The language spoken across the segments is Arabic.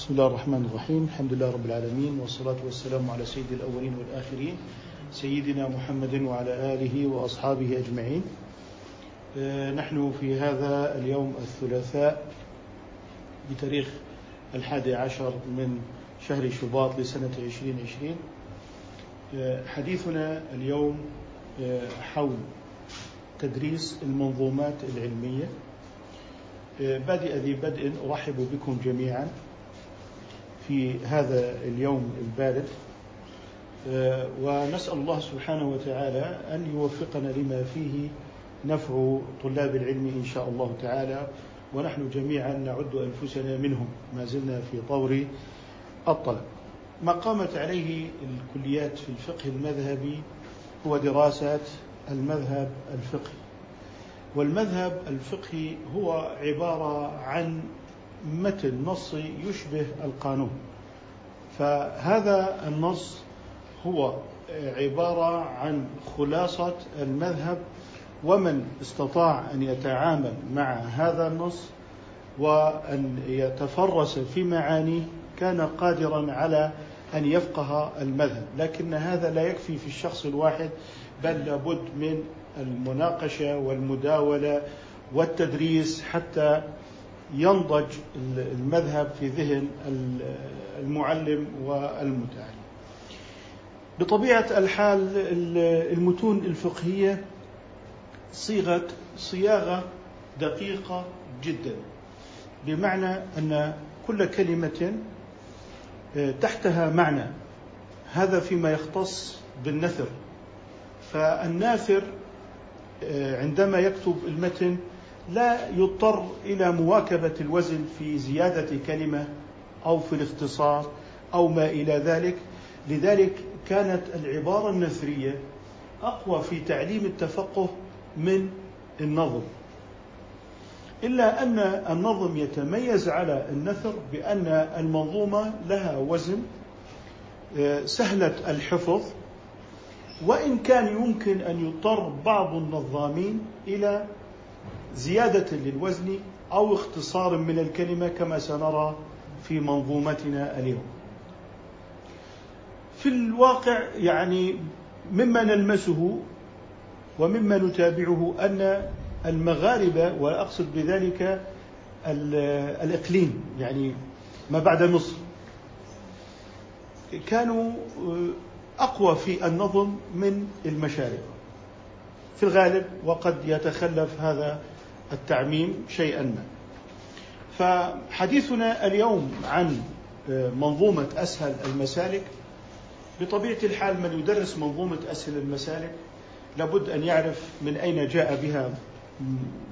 بسم الله الرحمن الرحيم. الحمد لله رب العالمين والصلاة والسلام على سيد الأولين والآخرين سيدنا محمد وعلى آله وأصحابه أجمعين. آه، نحن في هذا اليوم الثلاثاء بتاريخ الحادي عشر من شهر شباط لسنة عشرين عشرين. آه، حديثنا اليوم آه، حول تدريس المنظومات العلمية. بادئ ذي بدء أرحب بكم جميعا. في هذا اليوم البارد. ونسأل الله سبحانه وتعالى أن يوفقنا لما فيه نفع طلاب العلم إن شاء الله تعالى. ونحن جميعا نعد أنفسنا منهم ما زلنا في طور الطلب. ما قامت عليه الكليات في الفقه المذهبي هو دراسة المذهب الفقهي. والمذهب الفقهي هو عبارة عن متن نصي يشبه القانون. فهذا النص هو عبارة عن خلاصة المذهب ومن استطاع أن يتعامل مع هذا النص وأن يتفرس في معانيه كان قادرا على أن يفقه المذهب. لكن هذا لا يكفي في الشخص الواحد بل لابد من المناقشة والمداولة والتدريس حتى ينضج المذهب في ذهن المعلم والمتعلم. بطبيعة الحال المتون الفقهية صيغة صياغة دقيقة جدا بمعنى أن كل كلمة تحتها معنى هذا فيما يختص بالنثر فالناثر آه، عندما يكتب المتن لا يضطر إلى مواكبة الوزن في زيادة كلمة أو في الاختصار أو ما إلى ذلك. لذلك كانت العبارة النثرية أقوى في تعليم التفقه من النظم. إلا أن النظم يتميز على النثر بأن المنظومة لها وزن آه، سهلة الحفظ وإن كان يمكن أن يضطر بعض النظامين إلى زيادة للوزن أو اختصار من الكلمة كما سنرى في منظومتنا اليوم. في الواقع يعني مما نلمسه ومما نتابعه أن المغاربة وأقصد بذلك الإقليم يعني ما بعد مصر كانوا أقوى في النظم من المشارق في الغالب وقد يتخلف هذا التعميم شيئا ما. فحديثنا اليوم عن منظومة أسهل المسالك. بطبيعة الحال من يدرس منظومة أسهل المسالك لابد أن يعرف من أين جاء بها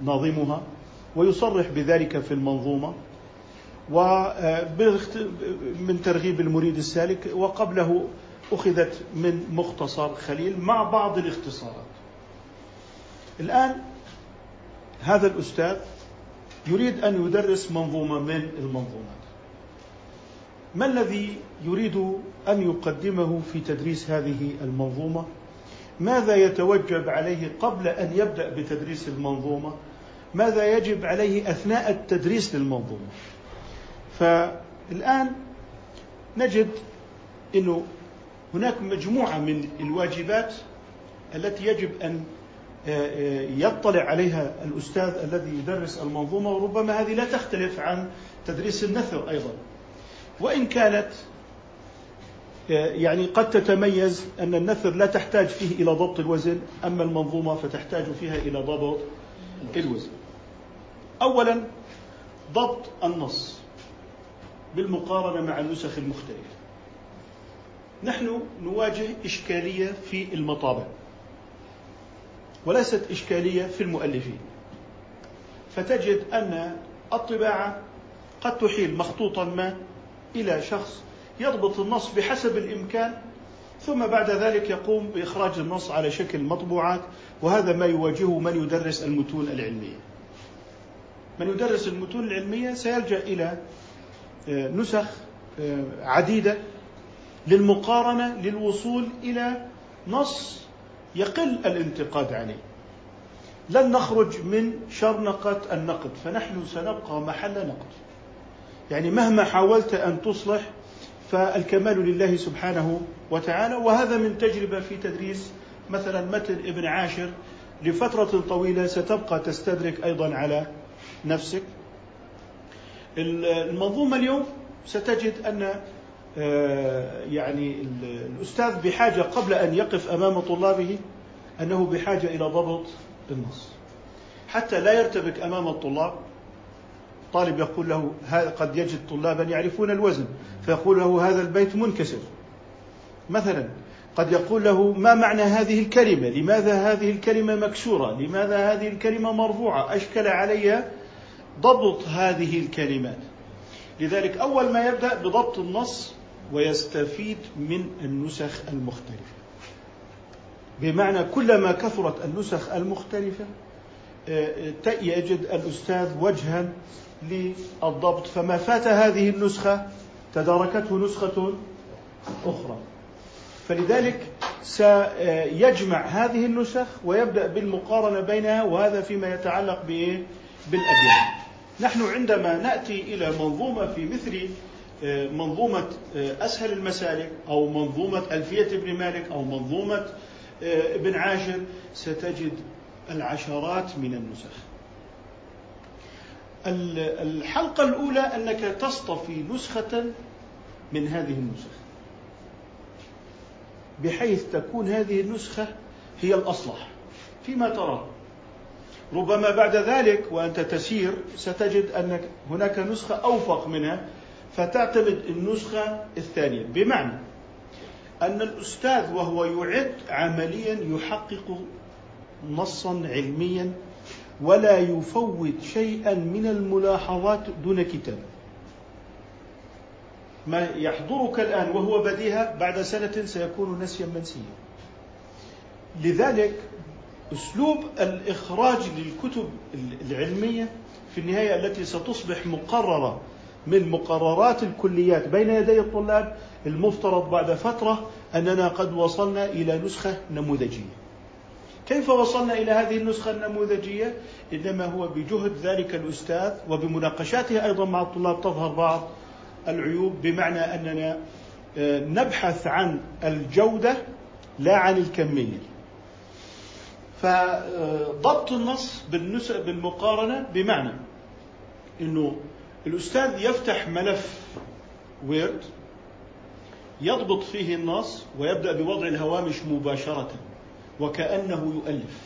ناظمها ويصرح بذلك في المنظومة. ومن ترغيب المريد السالك وقبله أخذت من مختصر خليل مع بعض الاختصارات. الآن هذا الأستاذ يريد أن يدرس منظومة من المنظومات. ما الذي يريد أن يقدمه في تدريس هذه المنظومة؟ ماذا يتوجب عليه قبل أن يبدأ بتدريس المنظومة؟ ماذا يجب عليه أثناء التدريس للمنظومة؟ فالآن نجد أنه هناك مجموعة من الواجبات التي يجب أن يطلع عليها الأستاذ الذي يدرس المنظومة وربما هذه لا تختلف عن تدريس النثر أيضا. وإن كانت آه، يعني قد تتميز أن النثر لا تحتاج فيه إلى ضبط الوزن أما المنظومة فتحتاج فيها إلى ضبط الوزن. أولا ضبط النص بالمقارنة مع النسخ المختلفة. نحن نواجه إشكالية في المطابع. وليست إشكالية في المؤلفين. فتجد أن الطباعة قد تحيل مخطوطا ما إلى شخص يضبط النص بحسب الإمكان ثم بعد ذلك يقوم بإخراج النص على شكل مطبوعات وهذا ما يواجهه من يدرس المتون العلمية. من يدرس المتون العلمية سيلجأ إلى آه، نسخ آه، عديدة للمقارنة للوصول إلى نص يقل الانتقاد عليه. لن نخرج من شرنقة النقد فنحن سنبقى محل نقد. يعني مهما حاولت أن تصلح فالكمال لله سبحانه وتعالى. وهذا من تجربة في تدريس مثلا متن ابن عاشر. لفترة طويلة ستبقى تستدرك أيضا على نفسك. المنظومة اليوم ستجد أن يعني الأستاذ بحاجة قبل أن يقف أمام طلابه أنه بحاجة إلى ضبط النص حتى لا يرتبك أمام الطلاب طالب يقول له قد يجد طلابا يعرفون الوزن. فيقول له هذا البيت منكسر. مثلا قد يقول له ما معنى هذه الكلمة؟ لماذا هذه الكلمة مكسورة؟ لماذا هذه الكلمة مرفوعة؟ أشكل علي ضبط هذه الكلمات. لذلك أول ما يبدأ بضبط النص ويستفيد من النسخ المختلفة. بمعنى كلما كثرت النسخ المختلفة آه، يجد الأستاذ وجها للضبط. فما فات هذه النسخة تداركته نسخة أخرى. فلذلك سيجمع هذه النسخ ويبدأ بالمقارنة بينها وهذا فيما يتعلق بالأبيات. نحن عندما نأتي إلى منظومة في مثل آه، منظومة آه، أسهل المسالك أو منظومة ألفية ابن مالك أو منظومة آه، ابن عاشر ستجد العشرات من النسخ. الحلقة الأولى أنك تصطفي نسخة من هذه النسخ بحيث تكون هذه النسخة هي الأصلح فيما تراه ربما بعد ذلك وأنت تسير ستجد أن هناك نسخة أوفق منها فتعتمد النسخة الثانية. بمعنى أن الأستاذ وهو يعد عمليا يحقق نصا علميا ولا يفوت شيئا من الملاحظات دون كتاب. ما يحضرك الآن وهو بديهة بعد سنة سيكون نسيا منسيا. لذلك أسلوب الإخراج للكتب العلمية في النهاية التي ستصبح مقررة من مقررات الكليات بين يدي الطلاب المفترض بعد فترة أننا قد وصلنا إلى نسخة نموذجية كيف وصلنا إلى هذه النسخة النموذجية؟ إنما هو بجهد ذلك الأستاذ وبمناقشاته أيضا مع الطلاب تظهر بعض العيوب بمعنى أننا آه، نبحث عن الجودة لا عن الكمية فضبط النص بالمقارنة بمعنى أنه الأستاذ يفتح ملف ويرد يضبط فيه النص ويبدأ بوضع الهوامش مباشرة وكأنه يؤلف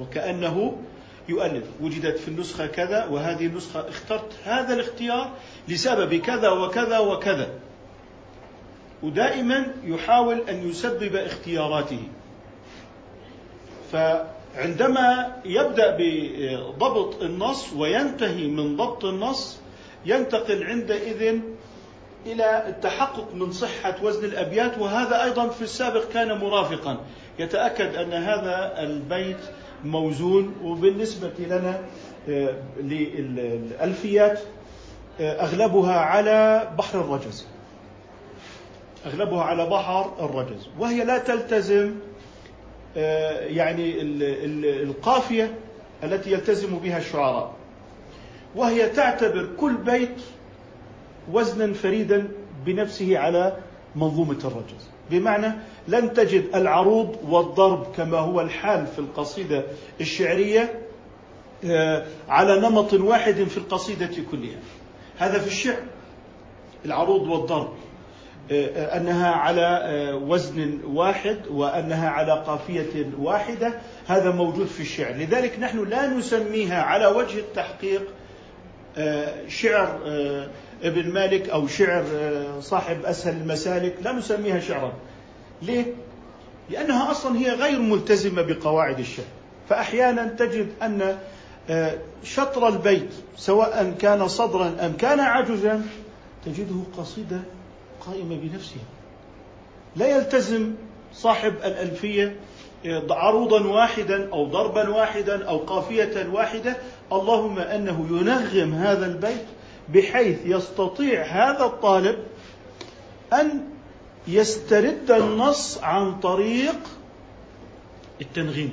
وكأنه يؤلف. وجدت في النسخة كذا وهذه النسخة اخترت هذا الاختيار لسبب كذا وكذا وكذا. ودائما يحاول أن يسبب اختياراته. فعندما يبدأ بضبط النص وينتهي من ضبط النص ينتقل عندئذ إلى التحقق من صحة وزن الأبيات وهذا أيضا في السابق كان مرافقا. يتأكد أن هذا البيت موزون وبالنسبة لنا آه، للألفيات آه، أغلبها على بحر الرجز. أغلبها على بحر الرجز. وهي لا تلتزم آه، يعني القافية التي يلتزم بها الشعراء. وهي تعتبر كل بيت وزنا فريدا بنفسه على منظومة الرجز بمعنى لن تجد العروض والضرب كما هو الحال في القصيدة الشعرية آه، على نمط واحد في القصيدة كلها. هذا في الشعر العروض والضرب آه، أنها على آه، وزن واحد وأنها على قافية واحدة هذا موجود في الشعر. لذلك نحن لا نسميها على وجه التحقيق شعر ابن مالك أو شعر صاحب أسهل المسالك لا نسميها شعرا. ليه؟ لأنها أصلا هي غير ملتزمة بقواعد الشعر. فأحيانا تجد أن آه، شطر البيت سواء كان صدرا أم كان عجزا تجده قصيدة قائمة بنفسها لا يلتزم صاحب الألفية آه، عروضا واحدا أو ضربا واحدا أو قافية واحدة اللهم أنه ينغم هذا البيت بحيث يستطيع هذا الطالب أن يسترد النص عن طريق التنغيم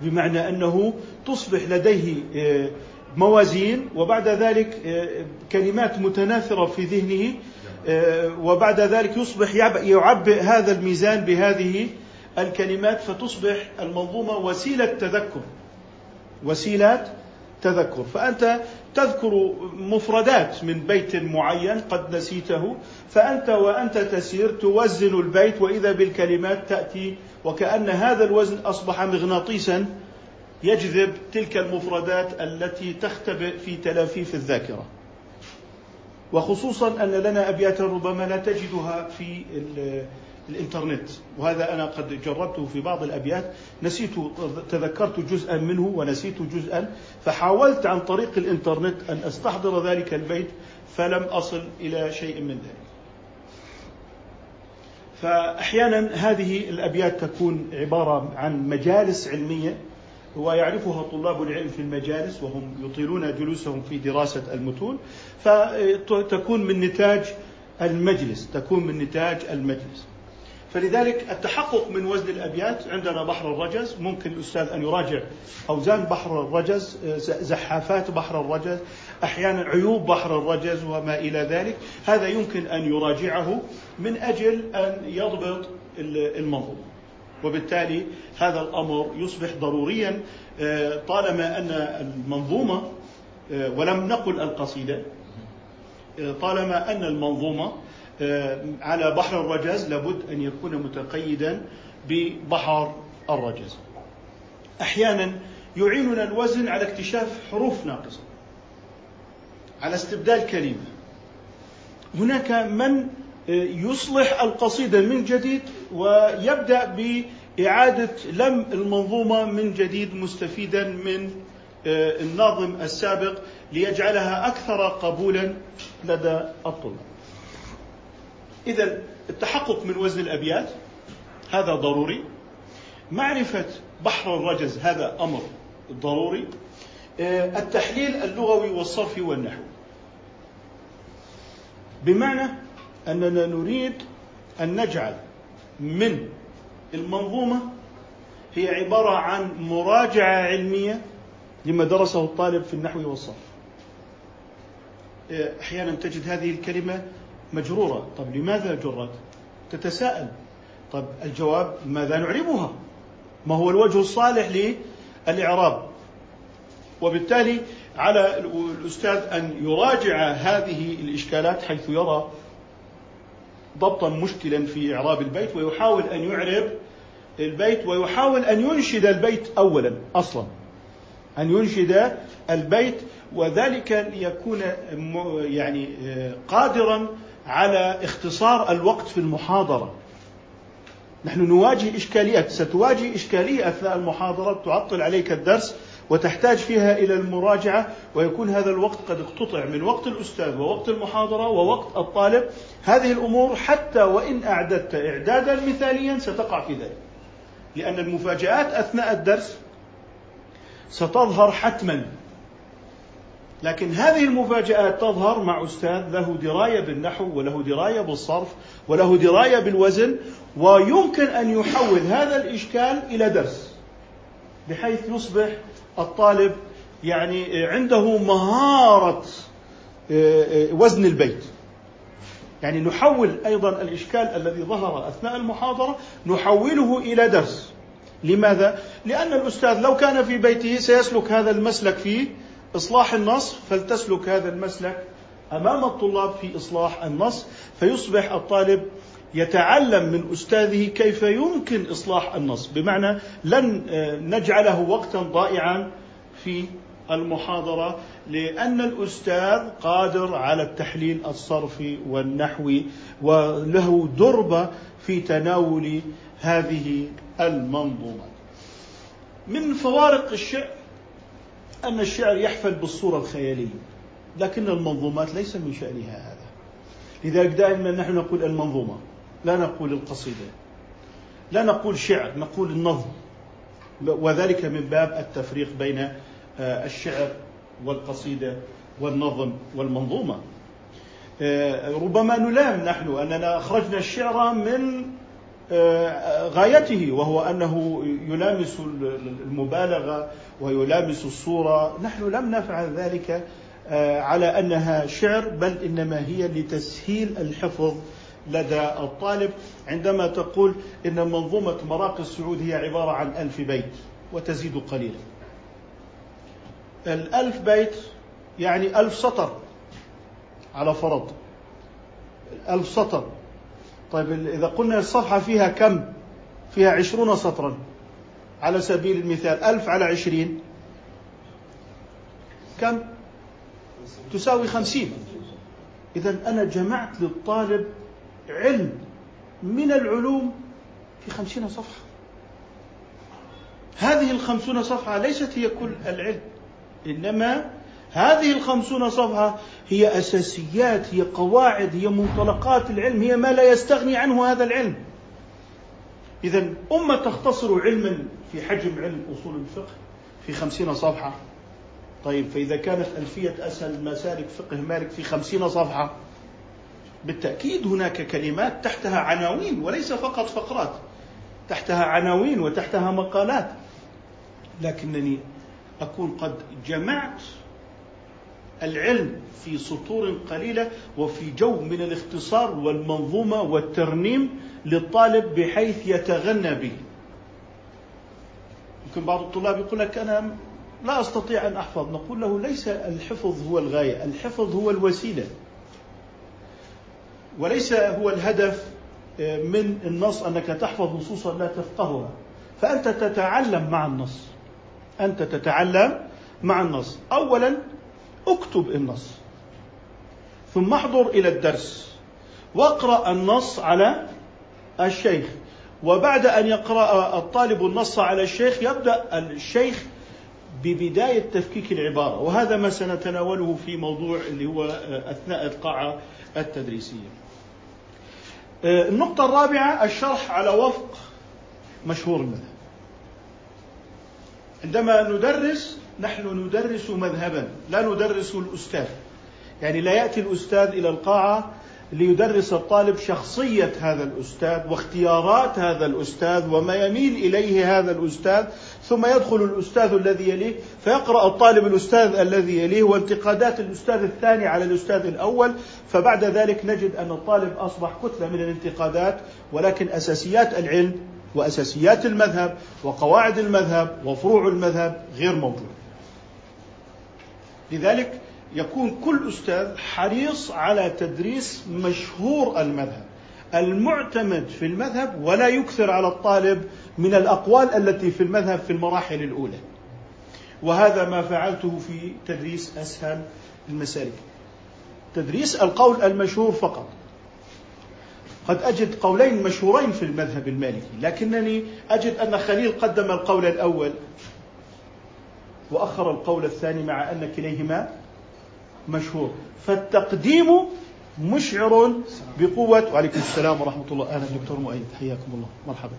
بمعنى أنه تصبح لديه آه، موازين وبعد ذلك كلمات متناثرة في ذهنه وبعد ذلك يصبح يعبئ هذا الميزان بهذه الكلمات فتصبح المنظومة وسيلة تذكر. وسيلات تذكر. فأنت تذكر مفردات من بيت معين قد نسيته فأنت وأنت تسير توزن البيت وإذا بالكلمات تأتي وكأن هذا الوزن أصبح مغناطيسا يجذب تلك المفردات التي تختبئ في تلافيف الذاكرة. وخصوصا أن لنا أبياتا ربما لا تجدها في الإنترنت وهذا أنا قد جربته في بعض الأبيات. نسيت تذكرت جزءا منه ونسيت جزءا فحاولت عن طريق الإنترنت أن أستحضر ذلك البيت فلم أصل إلى شيء من ذلك. فاحيانا هذه الأبيات تكون عبارة عن مجالس علمية ويعرفها طلاب العلم في المجالس وهم يطيلون جلوسهم في دراسة المتون. فتكون من نتاج المجلس تكون من نتاج المجلس. فلذلك التحقق من وزن الأبيات عندنا بحر الرجز ممكن الأستاذ أن يراجع أوزان بحر الرجز زحافات بحر الرجز أحيانا عيوب بحر الرجز وما إلى ذلك. هذا يمكن أن يراجعه من أجل أن يضبط المنظومة. وبالتالي هذا الأمر يصبح ضروريا آه، طالما أن المنظومة آه، ولم نقل القصيدة آه، طالما أن المنظومة على بحر الرجز لابد أن يكون متقيدا ببحر الرجز. أحيانا يعيننا الوزن على اكتشاف حروف ناقصة على استبدال كلمة. هناك من آه، يصلح القصيدة من جديد ويبدأ بإعادة لم المنظومة من جديد مستفيدا من آه، الناظم السابق ليجعلها أكثر قبولا لدى الطلاب. إذا التحقق من وزن الأبيات هذا ضروري. معرفة بحر الرجز هذا أمر ضروري. آه، التحليل اللغوي والصرفي والنحو. بمعنى أننا نريد أن نجعل من المنظومة هي عبارة عن مراجعة علمية لما درسه الطالب في النحو والصرف. آه، أحيانا تجد هذه الكلمة مجرورة. طب لماذا جرت؟ تتساءل. طب الجواب ماذا نعربها؟ ما هو الوجه الصالح للإعراب؟ وبالتالي على الأستاذ أن يراجع هذه الإشكالات حيث يرى ضبطا مشكلا في إعراب البيت ويحاول أن يعرب البيت ويحاول أن ينشد البيت أولا أصلا. أن ينشد البيت وذلك ليكون يعني آه، قادرا على اختصار الوقت في المحاضرة. نحن نواجه إشكاليات ستواجه إشكالية أثناء المحاضرة تعطل عليك الدرس وتحتاج فيها إلى المراجعة ويكون هذا الوقت قد اقتطع من وقت الأستاذ ووقت المحاضرة ووقت الطالب. هذه الأمور حتى وإن أعددت إعدادا مثاليا ستقع في ذلك. لأن المفاجآت أثناء الدرس ستظهر حتما لكن هذه المفاجآت تظهر مع أستاذ له دراية بالنحو وله دراية بالصرف وله دراية بالوزن ويمكن أن يحول هذا الإشكال إلى درس بحيث يصبح الطالب يعني عنده مهارة آه، آه، وزن البيت يعني نحول أيضا الإشكال الذي ظهر أثناء المحاضرة نحوله إلى درس لماذا؟ لأن الأستاذ لو كان في بيته سيسلك هذا المسلك في إصلاح النص فلتسلك هذا المسلك أمام الطلاب في إصلاح النص فيصبح الطالب يتعلم من أستاذه كيف يمكن إصلاح النص. بمعنى لن آه، نجعله وقتا ضائعا في المحاضرة لأن الأستاذ قادر على التحليل الصرفي والنحوي وله دربة في تناول هذه المنظومات من فوارق الشعر أن الشعر يحفل بالصورة الخيالية لكن المنظومات ليس من شأنها هذا. لذلك دائما نحن نقول المنظومة لا نقول القصيدة. لا نقول شعر نقول النظم. وذلك من باب التفريق بين آه، الشعر والقصيدة والنظم والمنظومة. آه، ربما نلام نحن أننا أخرجنا الشعر من غايته وهو أنه يلامس المبالغة ويلامس الصورة. نحن لم نفعل ذلك آه، على أنها شعر بل إنما هي لتسهيل الحفظ لدى الطالب. عندما تقول إن منظومة مراقي السعود هي عبارة عن ألف بيت وتزيد قليلا. الألف بيت يعني ألف سطر على فرض. ألف سطر طيب إذا قلنا الصفحة فيها كم؟ فيها عشرون سطرا. على سبيل المثال ألف على عشرين. كم؟ تساوي خمسين. إذا أنا جمعت للطالب علم من العلوم في خمسين صفحة. هذه الخمسون صفحة ليست هي كل العلم إنما هذه الخمسون صفحة هي أساسيات هي قواعد هي منطلقات العلم هي ما لا يستغني عنه هذا العلم. إذا أمة تختصر علما في حجم علم أصول الفقه في خمسين صفحة. طيب فإذا كانت ألفية أسهل مسالك فقه مالك في خمسين صفحة. بالتأكيد هناك كلمات تحتها عناوين وليس فقط فقرات. تحتها عناوين وتحتها مقالات. لكنني أكون قد جمعت العلم في سطور قليلة وفي جو من الاختصار والمنظومة والترنيم للطالب بحيث يتغنى به. يمكن بعض الطلاب يقول لك أنا لا أستطيع أن أحفظ، نقول له ليس الحفظ هو الغاية، الحفظ هو الوسيلة. وليس هو الهدف آه، من النص أنك تحفظ نصوصا لا تفقهها. فأنت تتعلم مع النص. أنت تتعلم مع النص. اولا اكتب النص ثم احضر إلى الدرس واقرأ النص على الشيخ وبعد أن يقرأ الطالب النص على الشيخ يبدأ الشيخ ببداية تفكيك العبارة وهذا ما سنتناوله في موضوع اللي هو أثناء القاعه التدريسية. النقطة الرابعة الشرح على وفق مشهور المذهب. عندما ندرس نحن ندرس مذهبا لا ندرس الأستاذ. يعني لا يأتي الأستاذ إلى القاعة ليدرس الطالب شخصية هذا الأستاذ واختيارات هذا الأستاذ وما يميل إليه هذا الأستاذ ثم يدخل الأستاذ الذي يليه فيقرأ الطالب الأستاذ الذي يليه وانتقادات الأستاذ الثاني على الأستاذ الأول فبعد ذلك نجد أن الطالب أصبح كتلة من الانتقادات ولكن أساسيات العلم وأساسيات المذهب وقواعد المذهب وفروع المذهب غير موجودة. لذلك يكون كل أستاذ حريص على تدريس مشهور المذهب. المعتمد في المذهب ولا يكثر على الطالب من الأقوال التي في المذهب في المراحل الأولى. وهذا ما فعلته في تدريس أسهل المسالك. تدريس القول المشهور فقط. قد أجد قولين مشهورين في المذهب المالكي لكنني أجد أن خليل قدم القول الأول وأخر القول الثاني مع أن كليهما مشهور. فالتقديم مشعر بقوة وعليكم السلام ورحمة الله. أهلا دكتور مؤيد حياكم الله. مرحبا.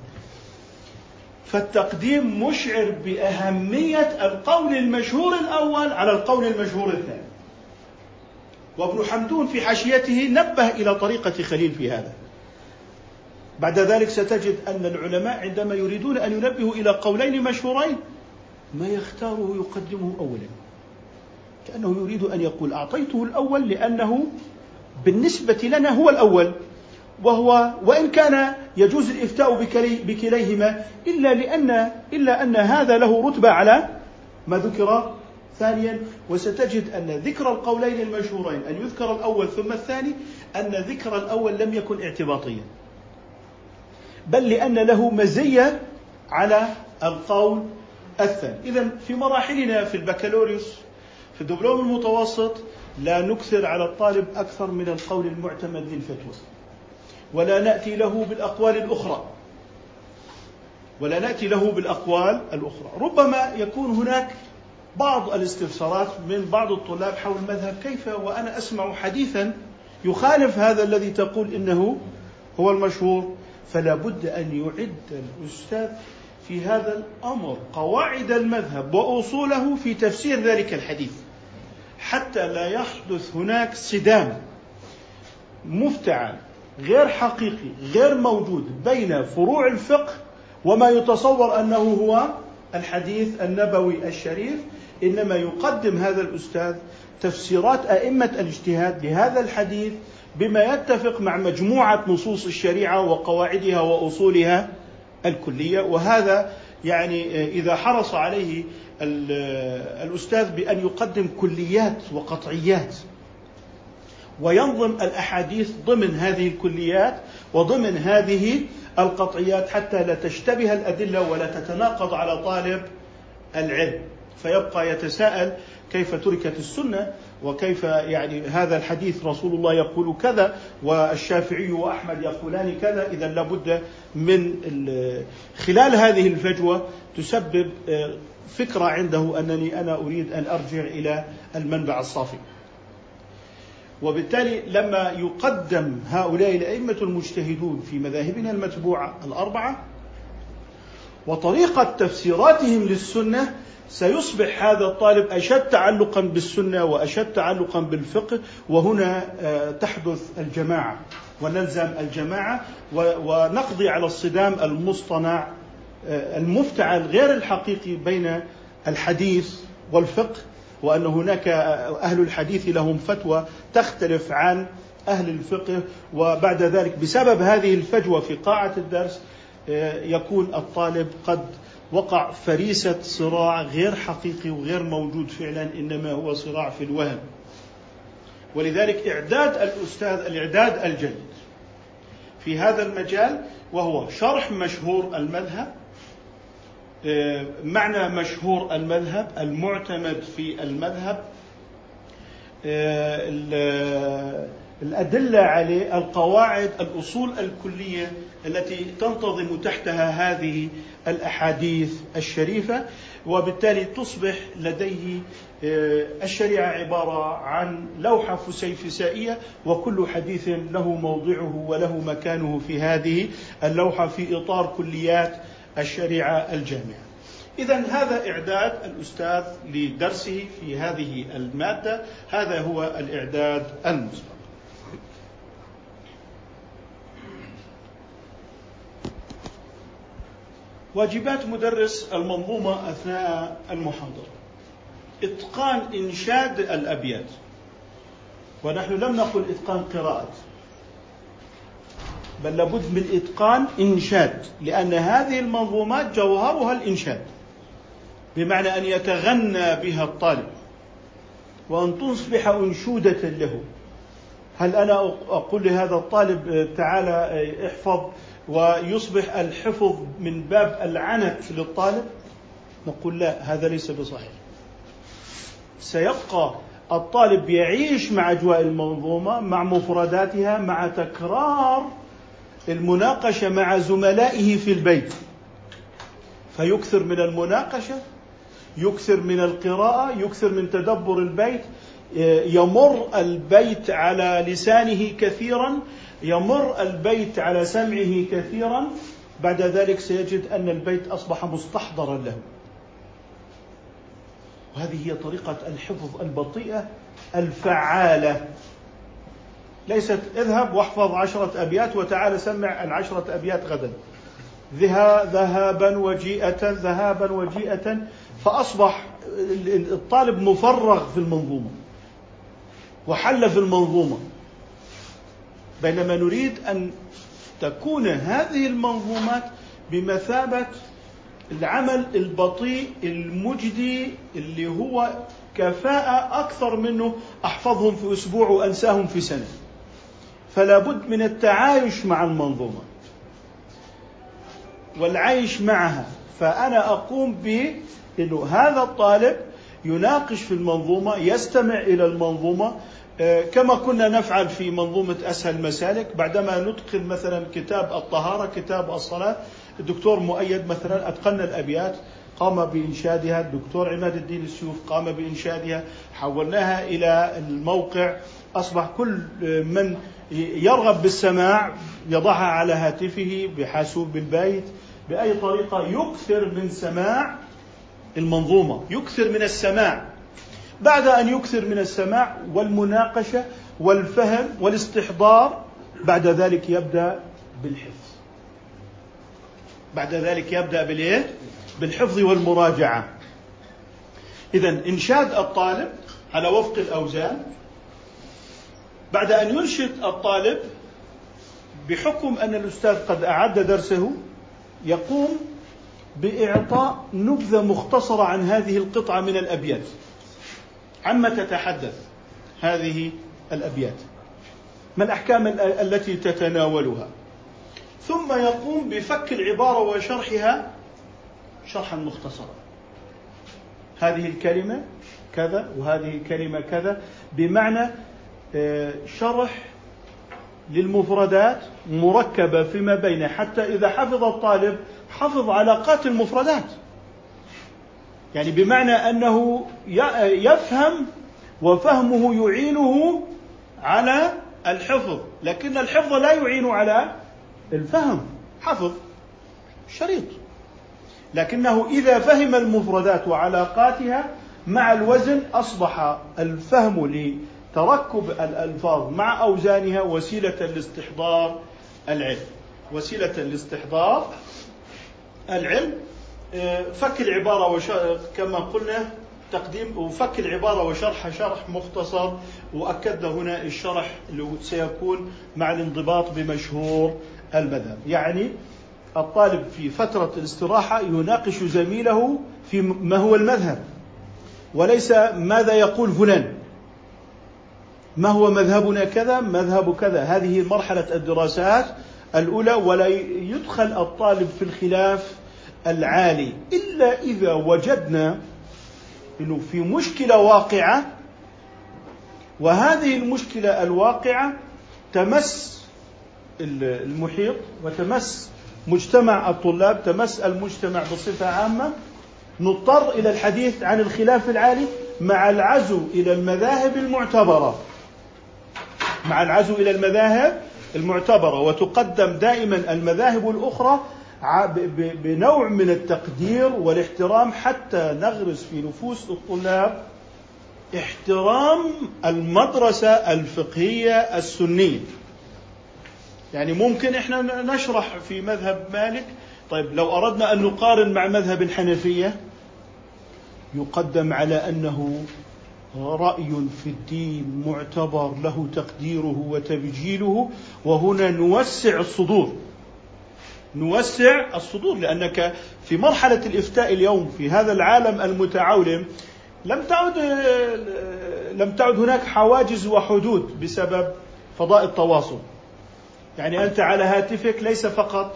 فالتقديم مشعر بأهمية القول المشهور الأول على القول المشهور الثاني. وابن حمدون في حاشيته نبه إلى طريقة خليل في هذا. بعد ذلك ستجد أن العلماء عندما يريدون أن ينبهوا إلى قولين مشهورين ما يختاره يقدمه اولا. كأنه يريد أن يقول أعطيته الأول لأنه بالنسبة لنا هو الأول وهو وإن كان يجوز الإفتاء بكليهما إلا لأن إلا أن هذا له رتبة على ما ذكر. ثانيا وستجد أن ذكر القولين المشهورين أن يذكر الأول ثم الثاني أن ذكر الأول لم يكن اعتباطيا. بل لأن له مزية على القول الثاني. إذا في مراحلنا في البكالوريوس في الدبلوم المتوسط لا نكثر على الطالب أكثر من القول المعتمد للفتوى. ولا نأتي له بالأقوال الأخرى. ولا نأتي له بالأقوال الأخرى. ربما يكون هناك بعض الاستفسارات من بعض الطلاب حول المذهب. كيف؟ وأنا أسمع حديثا يخالف هذا الذي تقول إنه هو المشهور. فلا بد أن يعد الأستاذ في هذا الأمر قواعد المذهب وأصوله في تفسير ذلك الحديث. حتى لا يحدث هناك صدام مفتعل غير حقيقي غير موجود بين فروع الفقه وما يتصور أنه هو الحديث النبوي الشريف إنما يقدم هذا الأستاذ تفسيرات أئمة الاجتهاد لهذا الحديث بما يتفق مع مجموعة نصوص الشريعة وقواعدها وأصولها الكلية. وهذا يعني إذا حرص عليه الأستاذ بأن يقدم كليات وقطعيات وينظم الأحاديث ضمن هذه الكليات وضمن هذه القطعيات حتى لا تشتبه الأدلة ولا تتناقض على طالب العلم. فيبقى يتساءل كيف تركت السنة وكيف يعني هذا الحديث رسول الله يقول كذا والشافعي وأحمد يقولان كذا اذا لابد من خلال هذه الفجوة تسبب آه، فكرة عنده أنني أنا أريد أن أرجع إلى المنبع الصافي. وبالتالي لما يقدم هؤلاء الأئمة المجتهدون في مذاهبنا المتبوعة الأربعة وطريقة تفسيراتهم للسنة سيصبح هذا الطالب أشد تعلقا بالسنة وأشد تعلقا بالفقه وهنا آه، تحدث الجماعة ونلزم الجماعة ونقضي على الصدام المصطنع آه، المفتعل غير الحقيقي بين الحديث والفقه وأن هناك أهل الحديث لهم فتوى تختلف عن أهل الفقه وبعد ذلك بسبب هذه الفجوة في قاعة الدرس آه، يكون الطالب قد وقع فريسة صراع غير حقيقي وغير موجود فعلا إنما هو صراع في الوهم. ولذلك إعداد الأستاذ الإعداد الجيد في هذا المجال وهو شرح مشهور المذهب آه، معنى مشهور المذهب المعتمد في المذهب آه، الأدلة عليه القواعد الأصول الكلية التي تنتظم تحتها هذه الأحاديث الشريفة وبالتالي تصبح لديه آه، الشريعة عبارة عن لوحة فسيفسائية وكل حديث له موضعه وله مكانه في هذه اللوحة في إطار كليات الشريعة الجامعة. إذا هذا إعداد الأستاذ لدرسه في هذه المادة. هذا هو الإعداد المسبق واجبات مدرس المنظومة أثناء المحاضرة. إتقان إنشاد الأبيات. ونحن لم نقل إتقان قراءة. بل لابد من إتقان إنشاد لأن هذه المنظومات جوهرها الإنشاد. بمعنى أن يتغنى بها الطالب. وأن تصبح أنشودة له. هل أنا أقول لهذا الطالب تعالى احفظ ويصبح الحفظ من باب العنت للطالب نقول لا هذا ليس بصحيح. سيبقى الطالب يعيش مع أجواء المنظومة مع مفرداتها مع تكرار المناقشة مع زملائه في البيت. فيكثر من المناقشة يكثر من القراءة يكثر من تدبر البيت. يمر البيت على لسانه كثيرا يمر البيت على سمعه كثيرا بعد ذلك سيجد أن البيت أصبح مستحضرا له. وهذه هي طريقة الحفظ البطيئة الفعالة. ليست اذهب واحفظ عشرة أبيات وتعال سمع العشرة أبيات غدا. ذهابا وجيئة ذهابا وجيئة فأصبح الطالب مفرغ في المنظومة. وحل في المنظومة. بينما نريد أن تكون هذه المنظومات بمثابة العمل البطيء المجدي اللي هو كفاءة أكثر منه أحفظهم في أسبوع وأنساهم في سنة. فلا بد من التعايش مع المنظومة والعيش معها. فأنا أقوم بأنه هذا الطالب يناقش في المنظومة يستمع إلى المنظومة كما كنا نفعل في منظومة أسهل مسالك بعدما نتقن مثلا كتاب الطهارة كتاب الصلاة الدكتور مؤيد مثلا أتقن الأبيات قام بإنشادها الدكتور عماد الدين السيوف قام بإنشادها حولناها إلى الموقع أصبح كل من يرغب بالسماع يضعها على هاتفه بحاسوب البيت بأي طريقة يكثر من سماع المنظومة يكثر من السماع. بعد أن يكثر من السماع والمناقشة والفهم والاستحضار بعد ذلك يبدأ بالحفظ. بعد ذلك يبدأ بالإيه؟ بالحفظ والمراجعة. إذا إنشاد الطالب على وفق الأوزان بعد أن ينشد الطالب بحكم أن الأستاذ قد أعد درسه يقوم بإعطاء نبذة مختصرة عن هذه القطعة من الأبيات. عما تتحدث هذه الأبيات. ما الأحكام التي تتناولها؟ ثم يقوم بفك العبارة وشرحها شرحا مختصرا. هذه الكلمة كذا وهذه الكلمة كذا بمعنى آه، شرح للمفردات مركبة فيما بينه حتى إذا حفظ الطالب حفظ علاقات المفردات. يعني بمعنى أنه يفهم وفهمه يعينه على الحفظ لكن الحفظ لا يعين على الفهم حفظ شريط. لكنه إذا فهم المفردات وعلاقاتها مع الوزن أصبح الفهم لتركب الألفاظ مع أوزانها وسيلة لاستحضار العلم. وسيلة لاستحضار العلم فك العبارة وش... كما قلنا تقديم وفك العبارة وشرحها شرح مختصر وأكدنا هنا الشرح اللي سيكون مع الانضباط بمشهور المذهب. يعني الطالب في فترة الاستراحة يناقش زميله في ما هو المذهب. وليس ماذا يقول فلان. ما هو مذهبنا كذا مذهب كذا. هذه مرحلة الدراسات الأولى ولا يدخل الطالب في الخلاف العالي إلا إذا وجدنا أنه في مشكلة واقعة وهذه المشكلة الواقعة تمس المحيط وتمس مجتمع الطلاب تمس المجتمع بصفة عامة. نضطر إلى الحديث عن الخلاف العالي مع العزو إلى المذاهب المعتبرة. مع العزو إلى المذاهب المعتبرة وتقدم دائما المذاهب الأخرى بنوع من التقدير والاحترام حتى نغرس في نفوس الطلاب احترام المدرسة الفقهية السنية. يعني ممكن إحنا نشرح في مذهب مالك طيب لو أردنا أن نقارن مع مذهب الحنفية يقدم على أنه رأي في الدين معتبر له تقديره وتبجيله وهنا نوسع الصدور. نوسع الصدور لأنك في مرحلة الإفتاء اليوم في هذا العالم المتعولم لم تعد لم تعد هناك حواجز وحدود بسبب فضاء التواصل. يعني أنت على هاتفك ليس فقط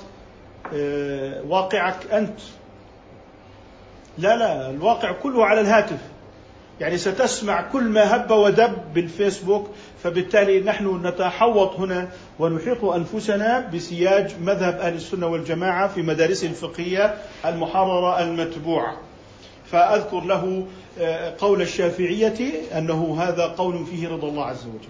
آه، واقعك أنت. لا لا الواقع كله على الهاتف. يعني ستسمع كل ما هب ودب بالفيسبوك فبالتالي نحن نتحوط هنا ونحيط أنفسنا بسياج مذهب أهل السنة والجماعة في مدارسه الفقهية المحررة المتبوعة. فأذكر له آه، قول الشافعية أنه هذا قول فيه رضا الله عز وجل.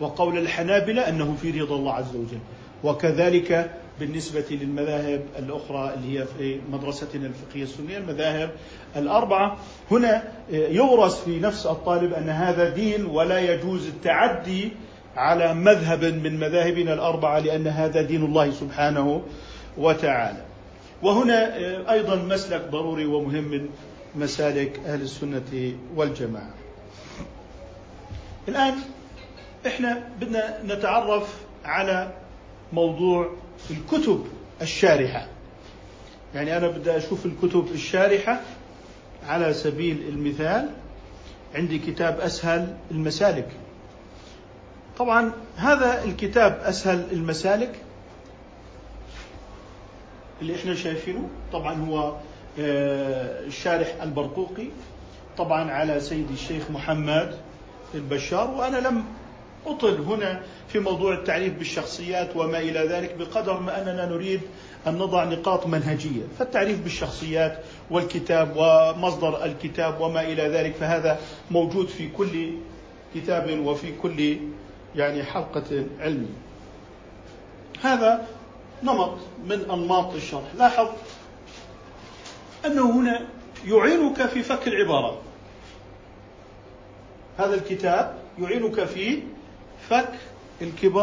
وقول الحنابلة أنه في رضا الله عز وجل وكذلك بالنسبة للمذاهب الأخرى اللي هي في مدرستنا الفقهية السنية المذاهب الأربعة. هنا يورث في نفس الطالب أن هذا دين ولا يجوز التعدي على مذهب من مذاهبنا الأربعة لأن هذا دين الله سبحانه وتعالى. وهنا أيضا مسلك ضروري ومهم من مسالك أهل السنة والجماعة. الآن إحنا بدنا نتعرف على موضوع الكتب الشارحة. يعني أنا بدي أشوف الكتب الشارحة على سبيل المثال. عندي كتاب أسهل المسالك. طبعا هذا الكتاب أسهل المسالك. اللي إحنا شايفينه طبعا هو آه، الشارح البرقوقي. طبعا على سيدي الشيخ محمد البشار. وأنا لم أطل هنا في موضوع التعريف بالشخصيات وما إلى ذلك بقدر ما أننا نريد أن نضع نقاط منهجية. فالتعريف بالشخصيات والكتاب ومصدر الكتاب وما إلى ذلك فهذا موجود في كل كتاب وفي كل يعني حلقة علمية هذا نمط من أنماط الشرح. لاحظ أنه هنا يعينك في فك العبارات هذا الكتاب يعينك في فك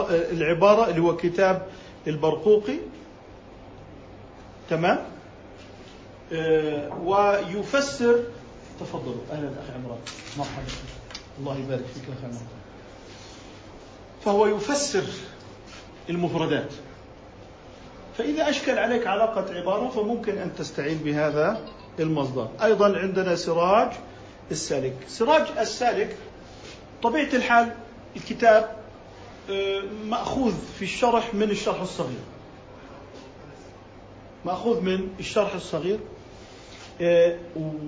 العبارة اللي هو كتاب البرقوقي. تمام؟ آه، ويفسر تفضلوا. أهلا أخي عمران. مرحبا. الله يبارك فيك أخي عمران. فهو يفسر المفردات. فإذا أشكل عليك علاقة عبارة فممكن أن تستعين بهذا المصدر. أيضا عندنا سراج السالك. سراج السالك طبيعة الحال الكتاب مأخوذ في الشرح من الشرح الصغير. مأخوذ من الشرح الصغير. آه،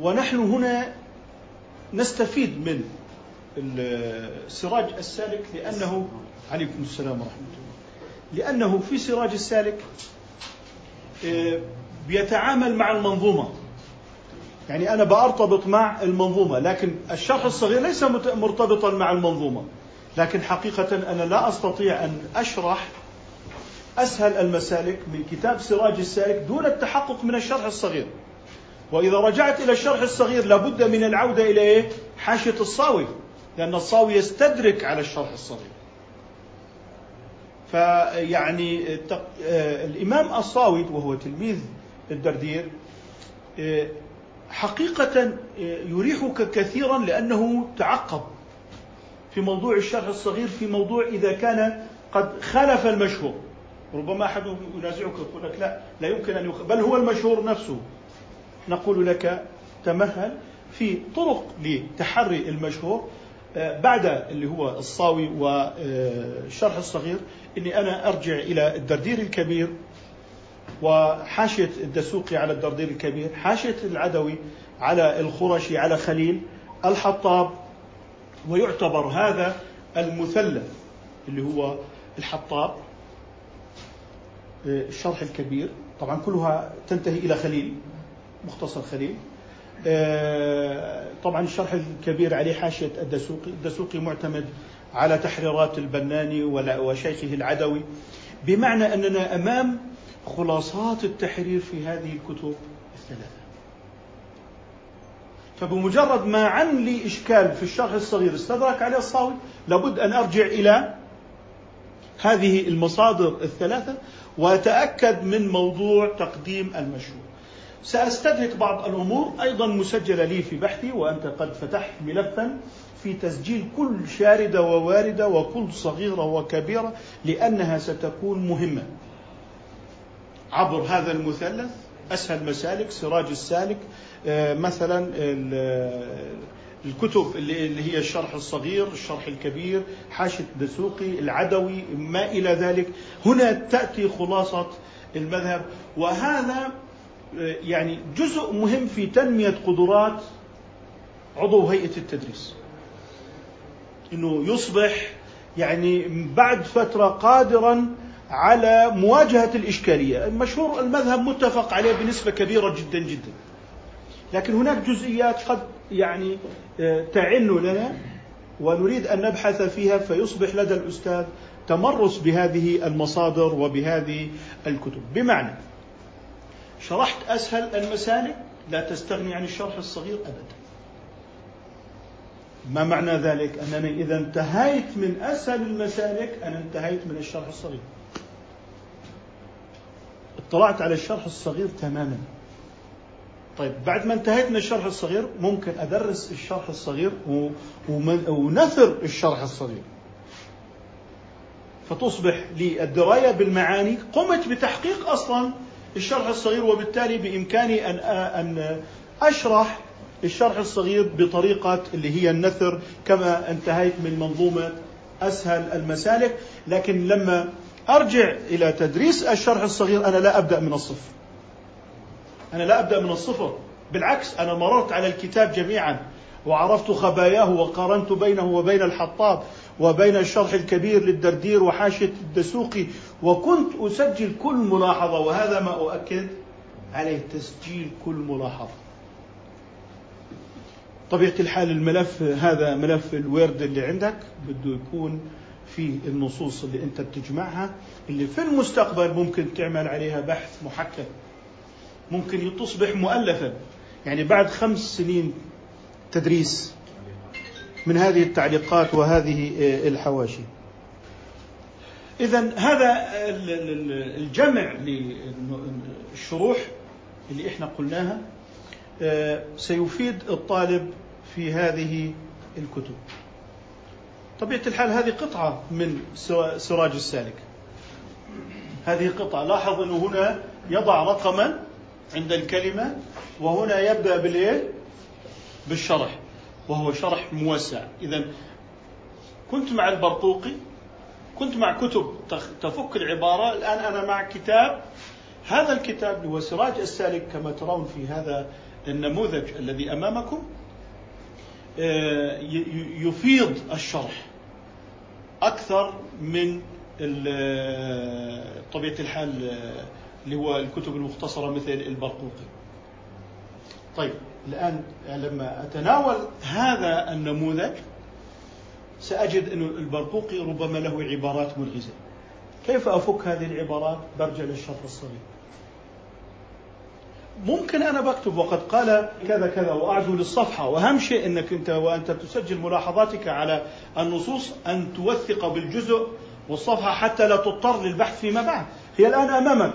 ونحن هنا نستفيد من سراج السالك لأنه عليكم السلام ورحمة الله. لأنه في سراج السالك آه، بيتعامل مع المنظومة. يعني أنا بأرتبط مع المنظومة لكن الشرح الصغير ليس مرتبطا مع المنظومة. لكن حقيقة أنا لا أستطيع أن أشرح أسهل المسالك من كتاب سراج السالك دون التحقق من الشرح الصغير. وإذا رجعت إلى الشرح الصغير لابد من العودة إلى إيه؟ حاشية الصاوي لأن الصاوي يستدرك على الشرح الصغير. فيعني آه، الإمام الصاوي وهو تلميذ الدردير آه، حقيقة آه، يريحك كثيرا لأنه تعقب. في موضوع الشرح الصغير في موضوع إذا كان قد خالف المشهور. ربما أحد ينازعك يقول لك لا لا يمكن أن يخ... بل هو المشهور نفسه. نقول لك تمهل في طرق لتحري المشهور. آه، بعد اللي هو الصاوي والشرح الصغير إني أنا أرجع إلى الدردير الكبير وحاشية الدسوقي على الدردير الكبير، حاشية العدوي على الخرشي على خليل، الحطاب ويعتبر هذا المثلث اللي هو الحطاب آه، الشرح الكبير. طبعا كلها تنتهي إلى خليل مختصر خليل. آه، طبعا الشرح الكبير عليه حاشية الدسوقي، الدسوقي معتمد على تحريرات البناني وشيخه العدوي. بمعنى أننا أمام خلاصات التحرير في هذه الكتب الثلاثة. فبمجرد ما عن لي إشكال في الشرح الصغير استدرك عليه الصاوي لابد أن أرجع إلى هذه المصادر الثلاثة وأتأكد من موضوع تقديم المشهور. سأستدرك بعض الأمور أيضا مسجلة لي في بحثي وأنت قد فتحت ملفا في تسجيل كل شاردة وواردة وكل صغيرة وكبيرة لأنها ستكون مهمة. عبر هذا المثلث أسهل مسالك سراج السالك مثلا الكتب اللي هي الشرح الصغير الشرح الكبير حاشية الدسوقي العدوي ما إلى ذلك. هنا تأتي خلاصة المذهب. وهذا آه، يعني جزء مهم في تنمية قدرات عضو هيئة التدريس. إنه يصبح يعني بعد فترة قادرا على مواجهة الإشكالية. المشهور المذهب متفق عليه بنسبة كبيرة جدا جدا. لكن هناك جزئيات قد يعني آه، تعن لنا ونريد أن نبحث فيها فيصبح لدى الأستاذ تمرس بهذه المصادر وبهذه الكتب. بمعنى شرحت أسهل المسالك لا تستغني عن الشرح الصغير ابدا. ما معنى ذلك؟ أنني إذا انتهيت من أسهل المسالك أنا انتهيت من الشرح الصغير. اطلعت على الشرح الصغير تماما. طيب بعد ما انتهيت من الشرح الصغير ممكن أدرس الشرح الصغير ونثر الشرح الصغير. فتصبح لي الدراية بالمعاني قمت بتحقيق أصلا الشرح الصغير وبالتالي بإمكاني ان أن أشرح الشرح الصغير بطريقة اللي هي النثر. كما انتهيت من منظومة أسهل المسالك لكن لما أرجع إلى تدريس الشرح الصغير أنا لا أبدأ من الصفر. أنا لا أبدأ من الصفر. بالعكس أنا مررت على الكتاب جميعا وعرفت خباياه وقارنت بينه وبين الحطاب وبين الشرح الكبير للدردير وحاشية الدسوقي وكنت أسجل كل ملاحظة وهذا ما أؤكد عليه تسجيل كل ملاحظة. طبيعة الحال الملف هذا ملف الويرد اللي عندك بده يكون في النصوص اللي أنت بتجمعها اللي في المستقبل ممكن تعمل عليها بحث محكم. ممكن تصبح مؤلفا يعني بعد خمس سنين تدريس من هذه التعليقات وهذه آه، الحواشي إذا هذا الجمع للشروح اللي إحنا قلناها آه، سيفيد الطالب في هذه الكتب. طبيعة الحال هذه قطعة من سراج السالك. هذه قطعة، لاحظ أنه هنا يضع رقما عند الكلمة وهنا يبدأ بالإيه؟ بالشرح وهو شرح موسع. إذا كنت مع البرقوقي كنت مع كتب تفك العبارة الآن أنا مع كتاب. هذا الكتاب هو سراج السالك كما ترون في هذا النموذج الذي أمامكم. آه، يفيض الشرح أكثر من طبيعة الحال آه، اللي هو الكتب المختصرة مثل البرقوقي. طيب الآن لما أتناول هذا النموذج سأجد أن البرقوقي ربما له عبارات ملغزة كيف أفك هذه العبارات برجع للشرح الصغير ممكن أنا بكتب وقد قال كذا كذا وأعزو للصفحة. وأهم شيء أنك أنت وأنت تسجل ملاحظاتك على النصوص أن توثق بالجزء والصفحة حتى لا تضطر للبحث فيما بعد. هي الآن أمامك.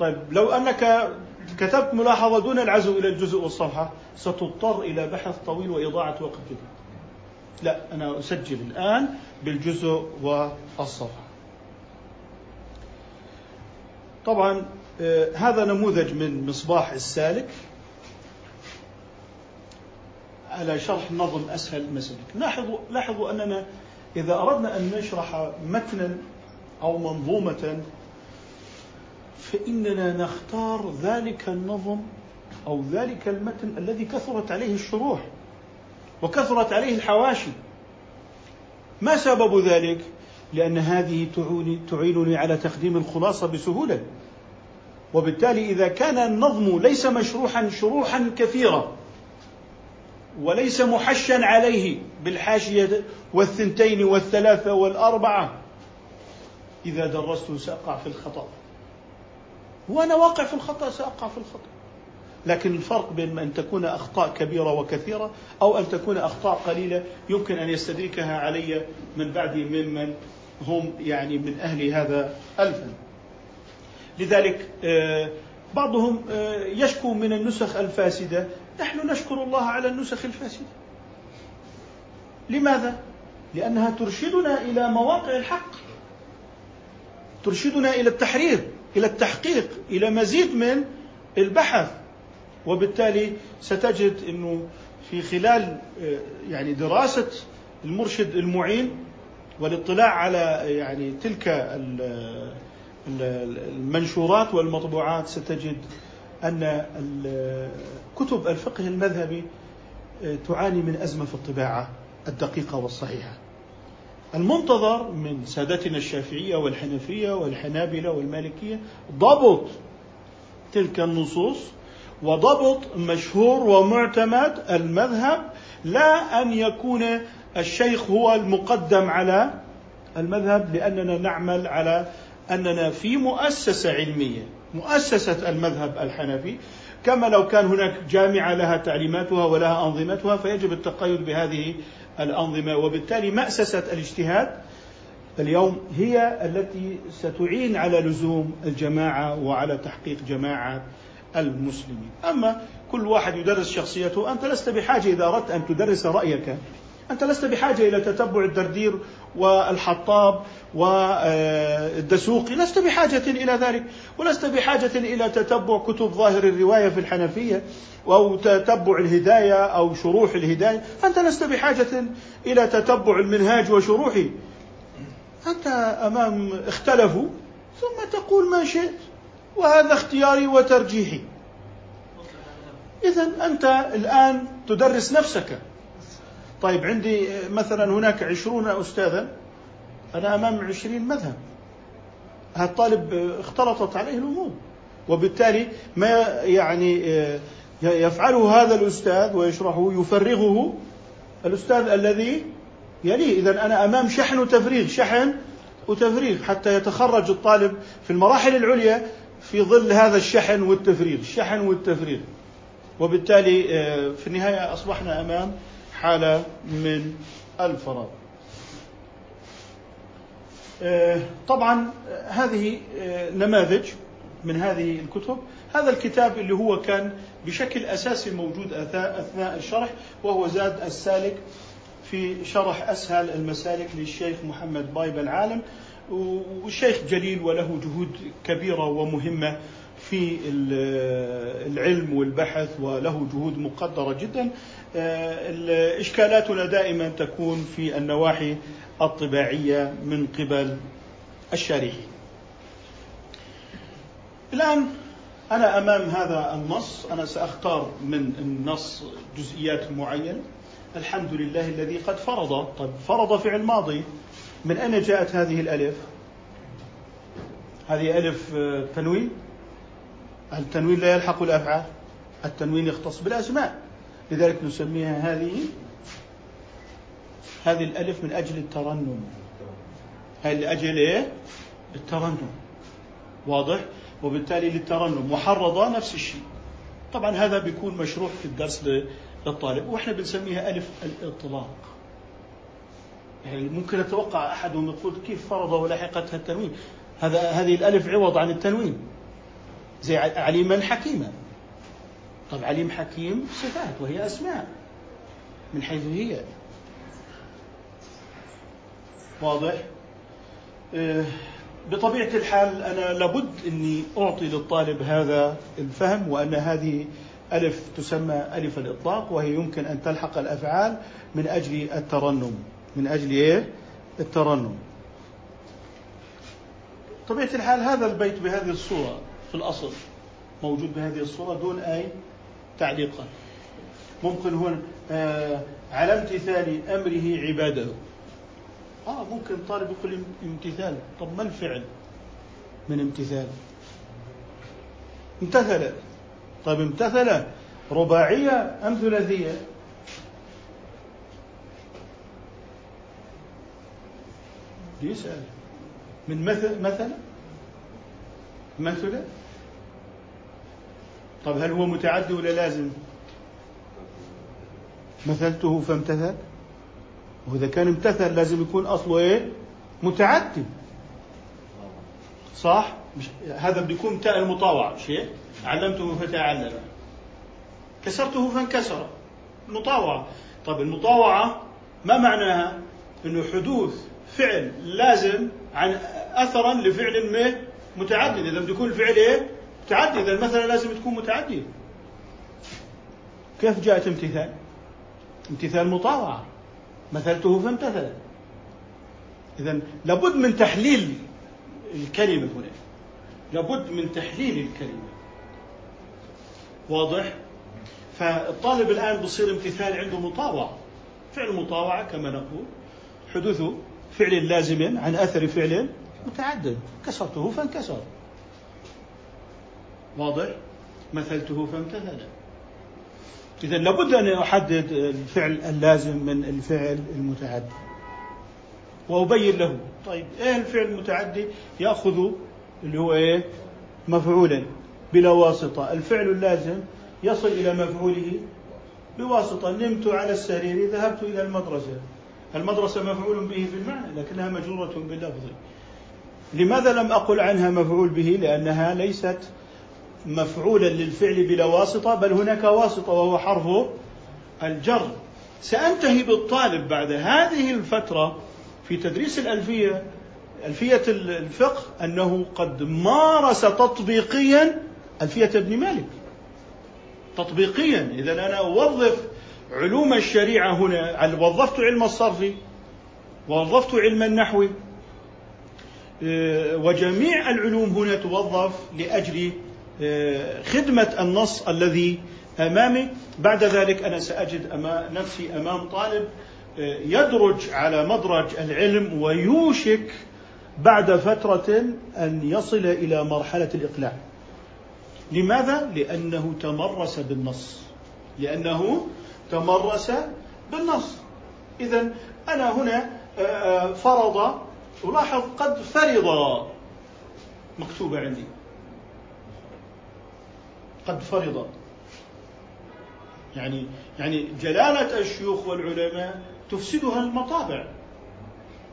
طيب لو أنك كتبت ملاحظة دون العزو إلى الجزء والصفحة ستضطر إلى بحث طويل وإضاعة وقت جدا. لا أنا أسجل الآن بالجزء والصفحة. طبعا آه، هذا نموذج من مصباح السالك. على شرح نظم أسهل المسالك لاحظوا لاحظوا أننا إذا أردنا أن نشرح متنا أو منظومة فإننا نختار ذلك النظم أو ذلك المتن الذي كثرت عليه الشروح وكثرت عليه الحواشي. ما سبب ذلك؟ لأن هذه تعينني على تقديم الخلاصة بسهولة. وبالتالي إذا كان النظم ليس مشروحا شروحا كثيرة وليس محشا عليه بالحاشية والثنتين والثلاثة والأربعة إذا درسته سأقع في الخطأ. وأنا واقع في الخطأ سأقع في الخطأ. لكن الفرق بين أن تكون أخطاء كبيرة وكثيرة أو أن تكون أخطاء قليلة يمكن أن يستدركها علي من بعدي ممن هم يعني من أهل هذا الفن. لذلك آه، بعضهم آه، يشكو من النسخ الفاسدة. نحن نشكر الله على النسخ الفاسدة. لماذا؟ لأنها ترشدنا إلى مواقع الحق. ترشدنا إلى التحرير. إلى التحقيق إلى مزيد من البحث. وبالتالي ستجد أنه في خلال آه، يعني دراسة المرشد المعين والاطلاع على يعني تلك المنشورات والمطبوعات ستجد أن كتب الفقه المذهبي آه، تعاني من أزمة في الطباعة الدقيقة والصحيحة. المنتظر من سادتنا الشافعية والحنفية والحنابلة والمالكية ضبط تلك النصوص وضبط مشهور ومعتمد المذهب لا أن يكون الشيخ هو المقدم على المذهب لأننا نعمل على أننا في مؤسسة علمية مؤسسة المذهب الحنفي. كما لو كان هناك جامعة لها تعليماتها ولها أنظمتها فيجب التقيد بهذه الأنظمة. وبالتالي مأسسة الاجتهاد اليوم هي التي ستعين على لزوم الجماعة وعلى تحقيق جماعة المسلمين. أما كل واحد يدرس شخصيته أنت لست بحاجة إذا أردت أن تدرس رأيك. أنت لست بحاجة إلى تتبع الدردير والحطاب والدسوقي لست بحاجة إلى ذلك ولست بحاجة إلى تتبع كتب ظاهر الرواية في الحنفية أو تتبع الهداية أو شروح الهداية أنت لست بحاجة إلى تتبع المنهاج وشروحه. أنت أمام اختلفوا ثم تقول ما شئت وهذا اختياري وترجيحي. إذا أنت الآن تدرس نفسك. طيب عندي مثلا هناك عشرون أستاذا أنا أمام عشرين مذهب. هذا الطالب اختلطت عليه الأمور وبالتالي ما يعني يفعله هذا الأستاذ ويشرحه يفرغه الأستاذ الذي يليه. إذا أنا أمام شحن وتفريغ شحن وتفريغ حتى يتخرج الطالب في المراحل العليا في ظل هذا الشحن والتفريغ الشحن والتفريغ. وبالتالي في النهاية أصبحنا أمام حالة من الفراغ آه، طبعا هذه نماذج من هذه الكتب. هذا الكتاب اللي هو كان بشكل أساسي موجود أثناء الشرح وهو زاد السالك في شرح أسهل المسالك للشيخ محمد بايب العالم. والشيخ جليل وله جهود كبيرة ومهمة في العلم والبحث وله جهود مقدرة جدا. آه، إشكالاتنا دائما تكون في النواحي الطباعية من قبل الشارحين. الآن أنا أمام هذا النص أنا سأختار من النص جزئيات معينة. الحمد لله الذي قد فرض طيب فرض فعل ماضي من أين جاءت هذه الألف؟ هذه ألف آه، تنوين؟ التنوين لا يلحق الأفعال؟ التنوين يختص بالأسماء. لذلك نسميها هذه هذه الألف من أجل الترنم. هذه لأجل إيه؟ الترنم. واضح؟ وبالتالي للترنم. محرضة نفس الشيء. طبعا هذا بيكون مشروح في الدرس للطالب. وإحنا بنسميها ألف الإطلاق. يعني ممكن يتوقع أحدهم يقول كيف فرض ولحقتها التنوين؟ هذا هذه الألف عوض عن التنوين. زي عليما حكيما. طب عليم حكيم صفات وهي أسماء من حيث هي. واضح؟ آه، بطبيعة الحال أنا لابد أني أعطي للطالب هذا الفهم وأن هذه ألف تسمى ألف الإطلاق وهي يمكن أن تلحق الأفعال من أجل الترنم. من أجل إيه؟ الترنم. طبيعة الحال هذا البيت بهذه الصورة في الأصل موجود بهذه الصورة دون أي تعليقات ممكن هنا آه على امتثال أمره عباده. آه ممكن طالب يقول امتثال. طب ما الفعل من امتثال؟ امتثل. طيب امتثل. رباعية أم ثلاثية؟ يسأل من مثل مثلا مثلا طب هل هو متعدي ولا لازم؟ مثلته فامتثل. وإذا كان امتثل لازم يكون أصله إيه؟ متعدي. صح؟ مش هذا بده يكون تاء المطاوعة. شيء؟ علمته فتعلم. كسرته فانكسر. مطاوعة طب المطاوعة ما معناها؟ إنه حدوث فعل لازم عن اثرا لفعل ما متعدد. إذا بده يكون الفعل إيه؟ متعدي إذا المثل لازم تكون متعدية كيف جاءت امتثال؟ امتثال مطاوعة مثلته فامتثل. إذا لابد من تحليل الكلمة هنا. لابد من تحليل الكلمة. واضح؟ فالطالب الآن بصير امتثال عنده مطاوعة فعل مطاوعة كما نقول. حدوث فعل لازم عن أثر فعل متعدد. كسرته فانكسر. واضح؟ مثلته فامتثل. إذا لابد أن أحدد الفعل اللازم من الفعل المتعدي. وأبين له. طيب إيه الفعل المتعدي؟ يأخذ اللي هو إيه؟ مفعولا بلا واسطة. الفعل اللازم يصل إلى مفعوله بواسطة. نمت على السرير ذهبت إلى المدرسة. المدرسة مفعول به في المعنى لكنها مجرورة باللفظ. لماذا لم أقل عنها مفعول به؟ لأنها ليست مفعولا للفعل بلا واسطة بل هناك واسطة وهو حرف الجر. سأنتهي بالطالب بعد هذه الفترة في تدريس الألفية ألفية الفقه أنه قد مارس تطبيقيا ألفية ابن مالك. تطبيقيا. إذا أنا أوظف علوم الشريعة هنا. وظفت علم الصرف؟ ووظفت علم النحو؟ آه، وجميع العلوم هنا توظف لأجل خدمة النص الذي أمامي. بعد ذلك أنا سأجد أمام نفسي أمام طالب آه، يدرج على مدرج العلم ويوشك بعد فترة أن يصل إلى مرحلة الإقلاع. لماذا؟ لأنه تمرس بالنص. لأنه تمرس بالنص. إذا أنا هنا آه، فرض ولاحظ قد فرض. مكتوبة عندي. قد فرض. يعني يعني جلالة الشيوخ والعلماء تفسدها المطابع.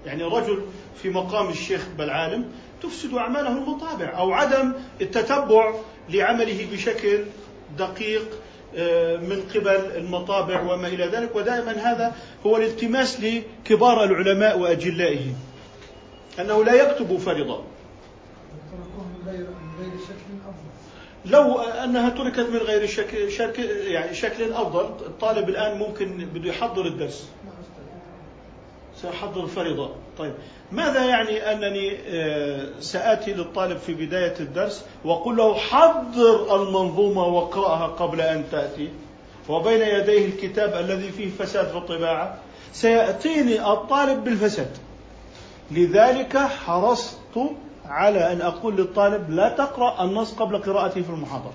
يعني رجل في مقام الشيخ بالعالم تفسد أعماله المطابع أو عدم التتبع لعمله بشكل دقيق آه، من قبل المطابع وما إلى ذلك. ودائما هذا هو الالتماس لكبار العلماء وأجلائهم أنه لا يكتب فرضا. لو أنها تركت من غير شكل, شكل يعني شكل أفضل الطالب الآن ممكن بده يحضر الدرس. سأحضر فريضة طيب ماذا يعني أنني آه، سآتي للطالب في بداية الدرس وأقول له حضر المنظومة واقرأها قبل أن تأتي؟ وبين يديه الكتاب الذي فيه فساد في الطباعة. سيأتيني الطالب بالفساد. لذلك حرصت على أن أقول للطالب لا تقرأ النص قبل قراءته في المحاضرة.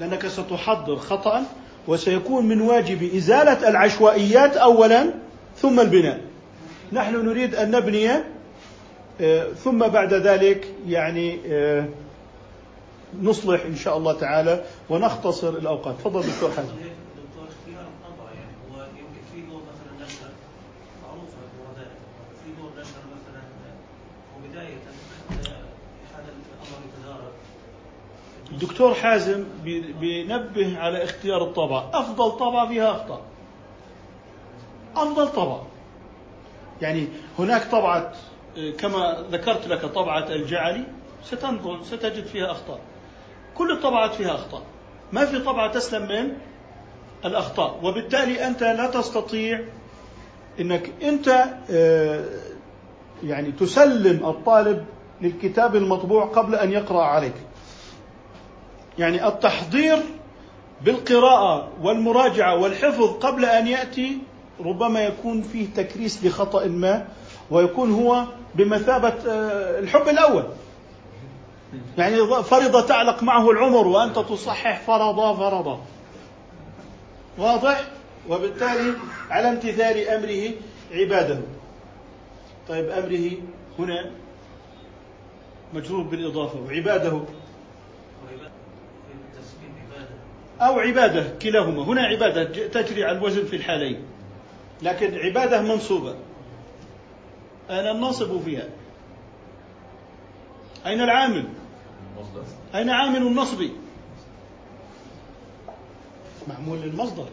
لأنك ستحضر خطأ وسيكون من واجب إزالة العشوائيات أولا ثم البناء. نحن نريد أن نبني آه، ثم بعد ذلك يعني آه، نصلح إن شاء الله تعالى ونختصر الأوقات. تفضل دكتور حازم. الدكتور حازم بينبه على اختيار الطبعة أفضل طبعة فيها أخطاء. أفضل طبعة يعني هناك طبعة كما ذكرت لك طبعة الجعلي ستنظر ستجد فيها أخطاء. كل الطبعات فيها أخطاء. ما في طبعة تسلم من؟ الأخطاء. وبالتالي أنت لا تستطيع أنك أنت آه، يعني تسلم الطالب للكتاب المطبوع قبل أن يقرأ عليك. يعني التحضير بالقراءة والمراجعة والحفظ قبل أن يأتي ربما يكون فيه تكريس لخطأ ما ويكون هو بمثابة آه، الحب الأول. يعني فرض تعلق معه العمر وأنت تصحح فرضا فرضا واضح؟ وبالتالي على امتثال أمره عباده. طيب أمره هنا مجرور بالإضافة. وعباده أو عبادة كلاهما. هنا عبادة تجري على الوزن في الحالين. لكن عبادة منصوبة. أين الناصب فيها؟ أين العامل؟ أين عامل النصب؟ معمول للمصدر.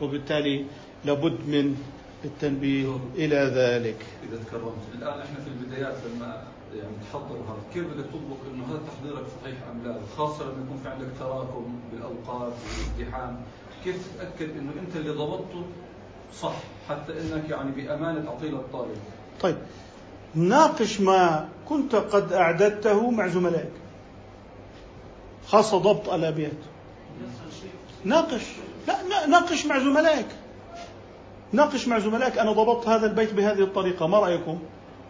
وبالتالي لابد من التنبيه إلى ذلك. إذا تكرمت. الآن إحنا في البدايات لما يعني تحضر هذا. كيف بدك تطبق إنه هذا تحضيرك صحيح أم لا؟ خاصة لما يكون في عندك تراكم بالأوقات والازدحام كيف تتأكد إنه أنت اللي ضبطته صح حتى إنك يعني بأمانة تعطيه للطالب طيب. ناقش ما كنت قد أعددته مع زملائك. خاصة ضبط آلابيات. ناقش. لا ناقش مع زملائك. ناقش مع زملائك. أنا ضبطت هذا البيت بهذه الطريقة. ما رأيكم؟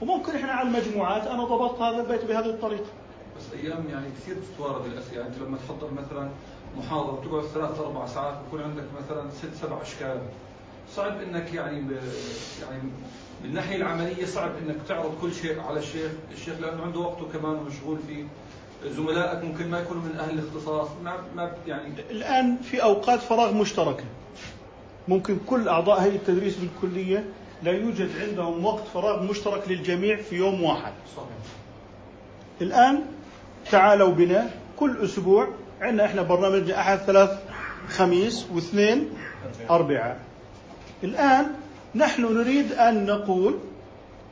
وممكن إحنا على المجموعات أنا ضبطت هذا البيت بهذه الطريقة. بس أيام يعني كثير تتوارد الاسئله، يعني أنت لما تحضر مثلا محاضرة تقعد ثلاث أربع ساعات بكون عندك مثلا ست سبع أشكال. صعب إنك يعني ب... يعني من الناحية العملية صعب إنك تعرض كل شيء على الشيخ، الشيخ لأنه عنده وقته كمان ومشغول فيه. زملائك ممكن ما يكونوا من أهل الاختصاص، ما ما يعني الآن في أوقات فراغ مشتركة. ممكن كل أعضاء هيئة التدريس بالكليه لا يوجد عندهم وقت فراغ مشترك للجميع في يوم واحد. صحيح. الآن تعالوا بنا كل أسبوع عندنا إحنا برنامجنا أحد ثلاث خميس واثنين أربعاء الآن نحن نريد أن نقول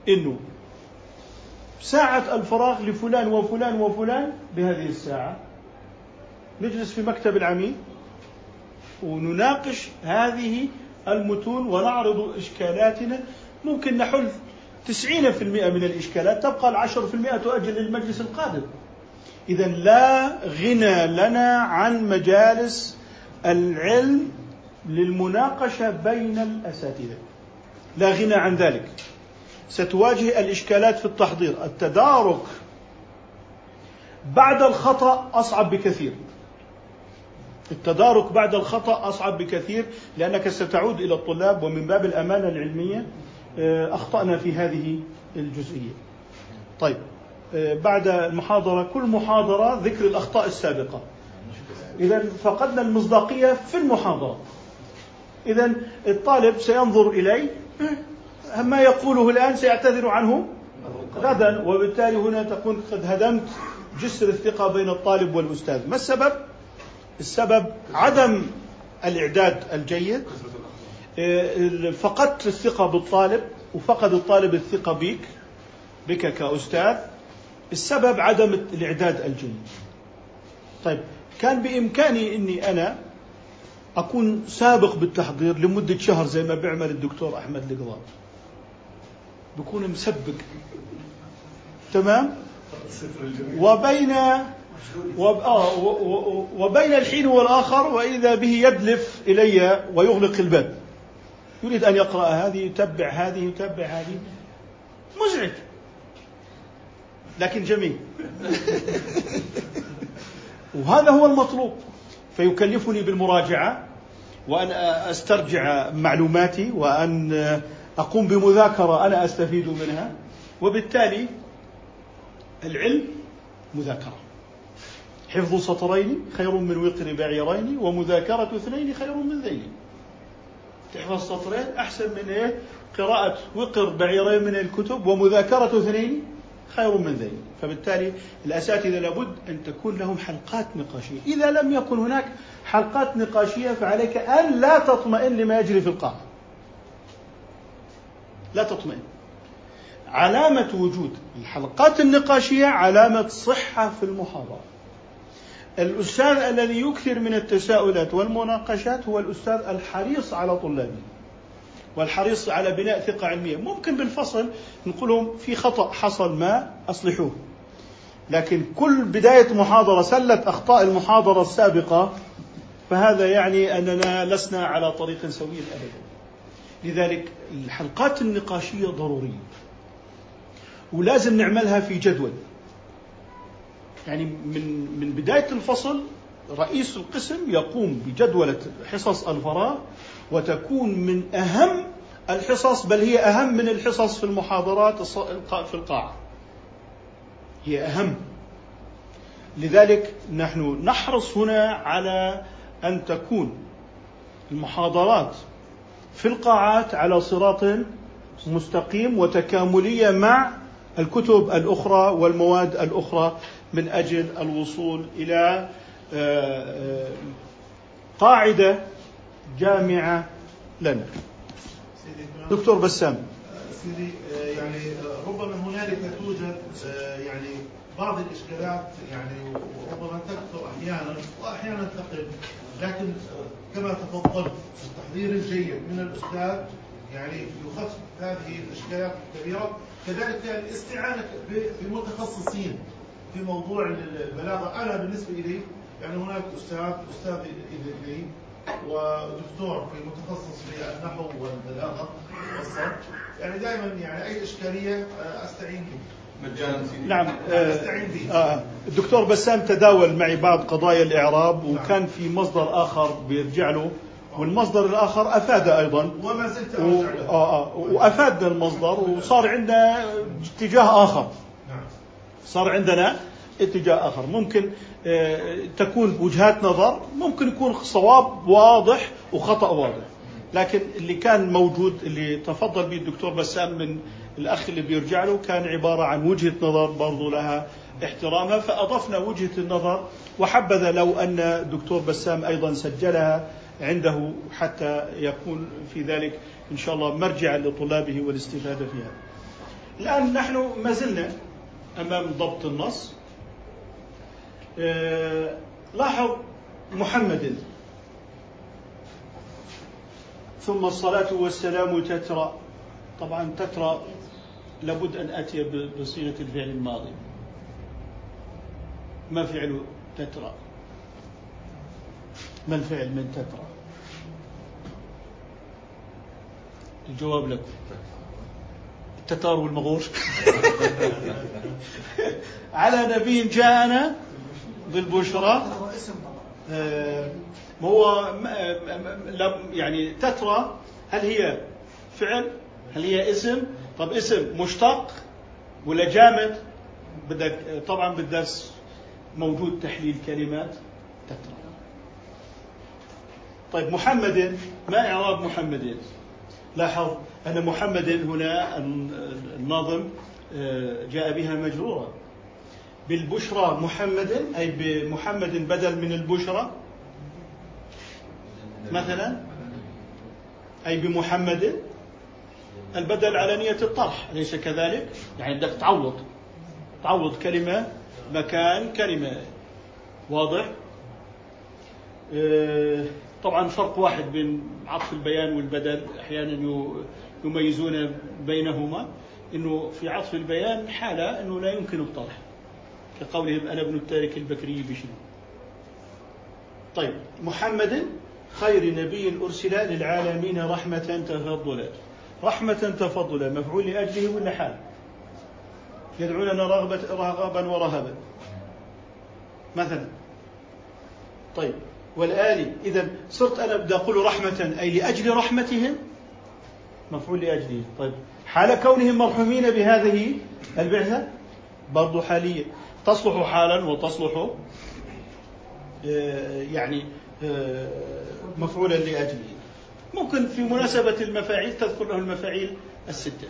إنه ساعة الفراغ لفلان وفلان وفلان بهذه الساعة. نجلس في مكتب العميد ونناقش هذه المتون ونعرض إشكالاتنا. ممكن نحل 90% من الإشكالات تبقى العشر في المئة تؤجل للمجلس القادم. إذا لا غنى لنا عن مجالس العلم للمناقشة بين الأساتذة. لا غنى عن ذلك. ستواجه الإشكالات في التحضير. التدارك بعد الخطأ أصعب بكثير. التدارك بعد الخطأ أصعب بكثير لأنك ستعود إلى الطلاب ومن باب الأمانة العلمية آه، أخطأنا في هذه الجزئية. طيب آه، بعد المحاضرة كل محاضرة ذكر الأخطاء السابقة. إذا فقدنا المصداقية في المحاضرة. إذا الطالب سينظر إلي ما يقوله الآن سيعتذر عنه غدا وبالتالي هنا تكون قد هدمت جسر الثقة بين الطالب والأستاذ. ما السبب؟ السبب عدم الإعداد الجيد. آه، فقدت الثقة بالطالب وفقد الطالب الثقة بك بك كأستاذ السبب عدم الإعداد الجيد. طيب كان بإمكاني أني أنا أكون سابق بالتحضير لمدة شهر زي ما بيعمل الدكتور أحمد القضاء. بكون مسبق. تمام؟ وبين وبين الحين والآخر وإذا به يدلف إلي ويغلق الباب. يريد أن يقرأ هذه يتبع هذه يتبع هذه. مزعج. لكن جميل. وهذا هو المطلوب. فيكلفني بالمراجعة وأن أسترجع معلوماتي وأن أقوم بمذاكرة أنا أستفيد منها. وبالتالي العلم مذاكرة. حفظ سطرين خير من وقر بعيرين ومذاكرة اثنين خير من ذيل. تحفظ سطرين أحسن من إيه؟ قراءة وقر بعيرين من الكتب ومذاكرة اثنين خير من ذلك فبالتالي الأساتذة لابد أن تكون لهم حلقات نقاشية. إذا لم يكن هناك حلقات نقاشية فعليك أن لا تطمئن لما يجري في القاعة. لا تطمئن. علامة وجود الحلقات النقاشية علامة صحة في المحاضرة. الأستاذ الذي يكثر من التساؤلات والمناقشات هو الأستاذ الحريص على طلابه والحريص على بناء ثقة علمية. ممكن بالفصل نقول لهم في خطأ حصل ما أصلحوه. لكن كل بداية محاضرة سلت أخطاء المحاضرة السابقة فهذا يعني أننا لسنا على طريق سوي أبدا. لذلك الحلقات النقاشية ضرورية ولازم نعملها في جدول. يعني من من بداية الفصل رئيس القسم يقوم بجدولة حصص الفراغ وتكون من أهم الحصص بل هي أهم من الحصص في المحاضرات في القاعة. هي أهم. لذلك نحن نحرص هنا على أن تكون المحاضرات في القاعات على صراط مستقيم وتكاملية مع الكتب الأخرى والمواد الأخرى من أجل الوصول إلى آه، آه، قاعدة جامعة لنا. دكتور بسام. سيدي آه، يعني ربما هنالك توجد يعني بعض الإشكالات يعني وربما تكثر أحيانا وأحيانا تقل. لكن كما تفضلت التحضير الجيد من الأستاذ يعني يخفف هذه الإشكالات الكبيرة كذلك الاستعانه بمتخصصين. في موضوع البلاغة. أنا بالنسبة لي يعني هناك أستاذ أستاذ لي ودكتور في متخصص في النحو والبلاغة والصرف. يعني دائما يعني أي إشكالية آه، أستعين به مجانا نعم آه آه الدكتور بسام تداول معي بعض قضايا الإعراب نعم. وكان في مصدر آخر بيرجع له والمصدر الآخر أفاد أيضا. وما زلت أرجع له. آه آه وأفادنا المصدر وصار عندنا اتجاه آخر. صار عندنا اتجاه آخر. ممكن آه، تكون وجهات نظر ممكن يكون صواب واضح وخطأ واضح. لكن اللي كان موجود اللي تفضل به الدكتور بسام من الأخ اللي بيرجع له كان عبارة عن وجهة نظر برضو لها احترامها فأضفنا وجهة النظر. وحبذا لو أن الدكتور بسام أيضا سجلها عنده حتى يكون في ذلك إن شاء الله مرجعا لطلابه والاستفادة فيها. الآن نحن ما زلنا أمام ضبط النص. آه، لاحظ محمد. ثم الصلاة والسلام تترى. طبعا تترى لابد أن أتي بصيغة الفعل الماضي. ما فعل تترى؟ ما الفعل من تترى؟ الجواب لكم التتار والمغور. على نبي جاءنا بالبشرى. آه، هو يعني تترى هل هي فعل؟ هل هي اسم؟ طب اسم مشتق ولا جامد؟ بدك طبعا بالدرس موجود تحليل كلمات تترى. طيب محمد ما إعراب محمد؟ لاحظ أن محمد هنا الناظم آه، جاء بها مجرورة بالبشرى محمد أي بمحمد بدل من البشرى مثلا أي بمحمد البدل على نية الطرح أليس كذلك؟ يعني بدك تعوض تعوض كلمة مكان كلمة واضح؟ طبعا فرق واحد بين عطف البيان والبدل أحيانا يميزون بينهما إنه في عطف البيان حالة إنه لا يمكن الطرح كقولهم أنا ابن التارك البكري بشنو؟ طيب محمد خير نبي أرسل للعالمين رحمة تفضلا. رحمة تفضلا مفعول لأجله ولا حال؟ يدعوننا رغبة رغبا ورهبا. مثلا طيب والآلي إذا صرت أنا بدي أقول رحمة أي لأجل رحمتهم؟ مفعول لأجله. طيب حال كونهم مرحومين بهذه البعثة؟ برضو حالية تصلح حالا وتصلح آه، يعني آه، مفعولا لأجله. ممكن في مناسبة المفاعيل تذكر له المفاعيل الستة.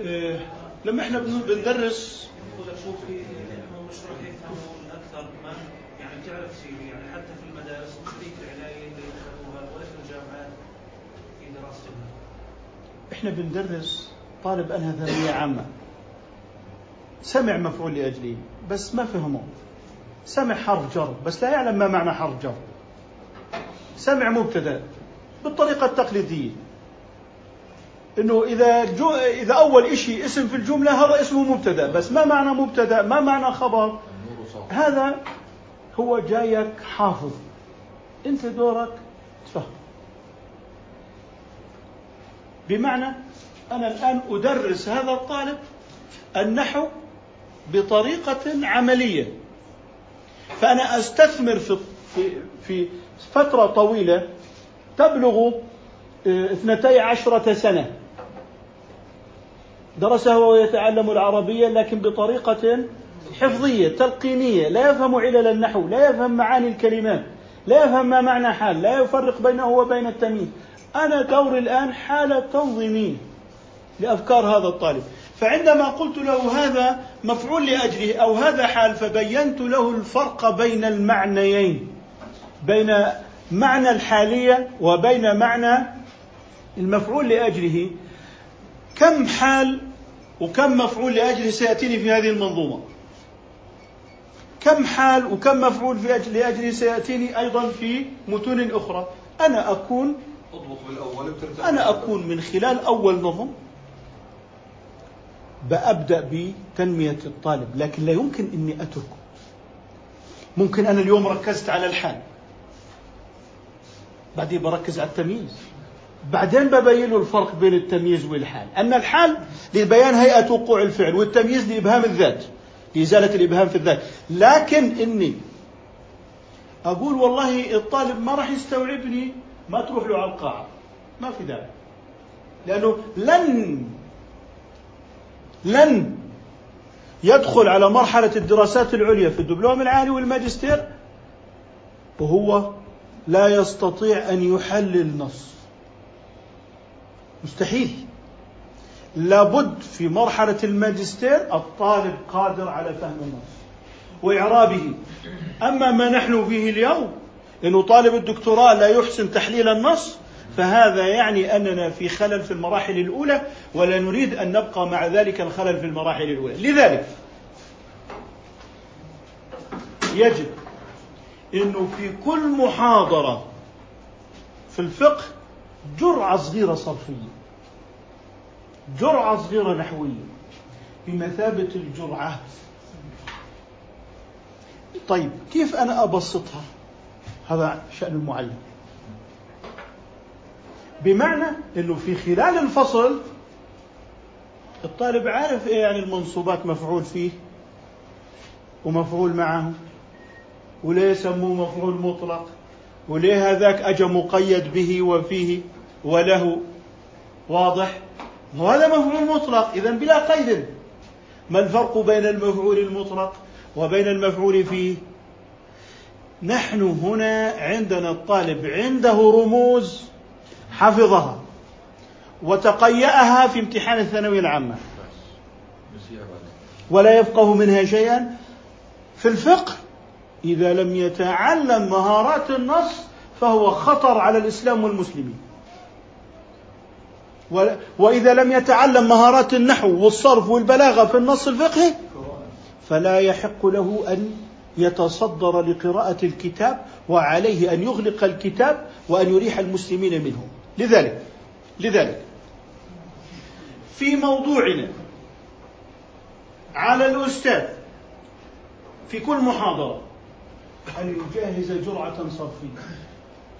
إيه، لما إحنا بندرس يعني تعرف يعني حتى في المدارس العنايه اللي في الجامعات في إحنا بندرس طالب أنهى ثانوية عامة. سمع مفعول لأجله بس ما فهمه. سمع حرف جر بس لا يعلم ما معنى حرف جر. سمع مبتدأ بالطريقة التقليدية. إنه إذا جو إذا أول شيء اسم في الجملة هذا اسمه مبتدأ بس ما معنى مبتدأ ما معنى خبر. هذا هو جايك حافظ. أنت دورك تفهم. بمعنى أنا الآن أدرس هذا الطالب النحو بطريقة عملية. فأنا أستثمر في في فترة طويلة تبلغ آه، اثنتي عشرة سنة. درسه وهو يتعلم العربية لكن بطريقة حفظية تلقينية. لا يفهم علل النحو لا يفهم معاني الكلمات لا يفهم ما معنى حال لا يفرق بينه وبين التمييز. أنا دوري الآن حالة تنظيمية لأفكار هذا الطالب. فعندما قلت له هذا مفعول لأجله أو هذا حال فبينت له الفرق بين المعنيين بين معنى الحالية وبين معنى المفعول لأجله. كم حال وكم مفعول لأجله سيأتيني في هذه المنظومة؟ كم حال وكم مفعول في أجل لأجله سيأتيني أيضا في متون أخرى؟ أنا أكون أنا أكون من خلال أول نظم. بأبدأ بتنمية الطالب لكن لا يمكن أني أتركه. ممكن أنا اليوم ركزت على الحال. بعدين بركز على التمييز. بعدين ببين له الفرق بين التمييز والحال. أن الحال لبيان هيئة وقوع الفعل والتمييز لإبهام الذات لإزالة الإبهام في الذات. لكن إني أقول والله الطالب ما راح يستوعبني ما تروح له على القاعة. ما في داعي. لأنه لن لن يدخل على مرحلة الدراسات العليا في الدبلوم العالي والماجستير وهو لا يستطيع أن يحلل نص. مستحيل. لابد في مرحلة الماجستير الطالب قادر على فهم النص وإعرابه. أما ما نحن فيه اليوم أنه طالب الدكتوراه لا يحسن تحليل النص فهذا يعني أننا في خلل في المراحل الأولى ولا نريد أن نبقى مع ذلك الخلل في المراحل الأولى. لذلك يجب أنه في كل محاضرة في الفقه جرعة صغيرة صرفية جرعة صغيرة نحوية بمثابة الجرعة. طيب كيف أنا أبسطها؟ هذا شأن المعلم. بمعنى أنه في خلال الفصل الطالب عارف إيه يعني المنصوبات مفعول فيه ومفعول معه ولا يسموه مفعول مطلق وليه هذاك أجا مقيد به وفيه وله واضح؟ وهذا مفعول مطلق إذا بلا قيد. ما الفرق بين المفعول المطلق وبين المفعول فيه؟ نحن هنا عندنا الطالب عنده رموز حفظها وتقيأها في امتحان الثانوية العامة. ولا يفقه منها شيئا. في الفقه إذا لم يتعلم مهارات النص فهو خطر على الإسلام والمسلمين. وإذا لم يتعلم مهارات النحو والصرف والبلاغة في النص الفقهي فلا يحق له أن يتصدر لقراءة الكتاب وعليه أن يغلق الكتاب وأن يريح المسلمين منه. لذلك لذلك. في موضوعنا على الأستاذ في كل محاضرة أن يجهز جرعة صرفية؟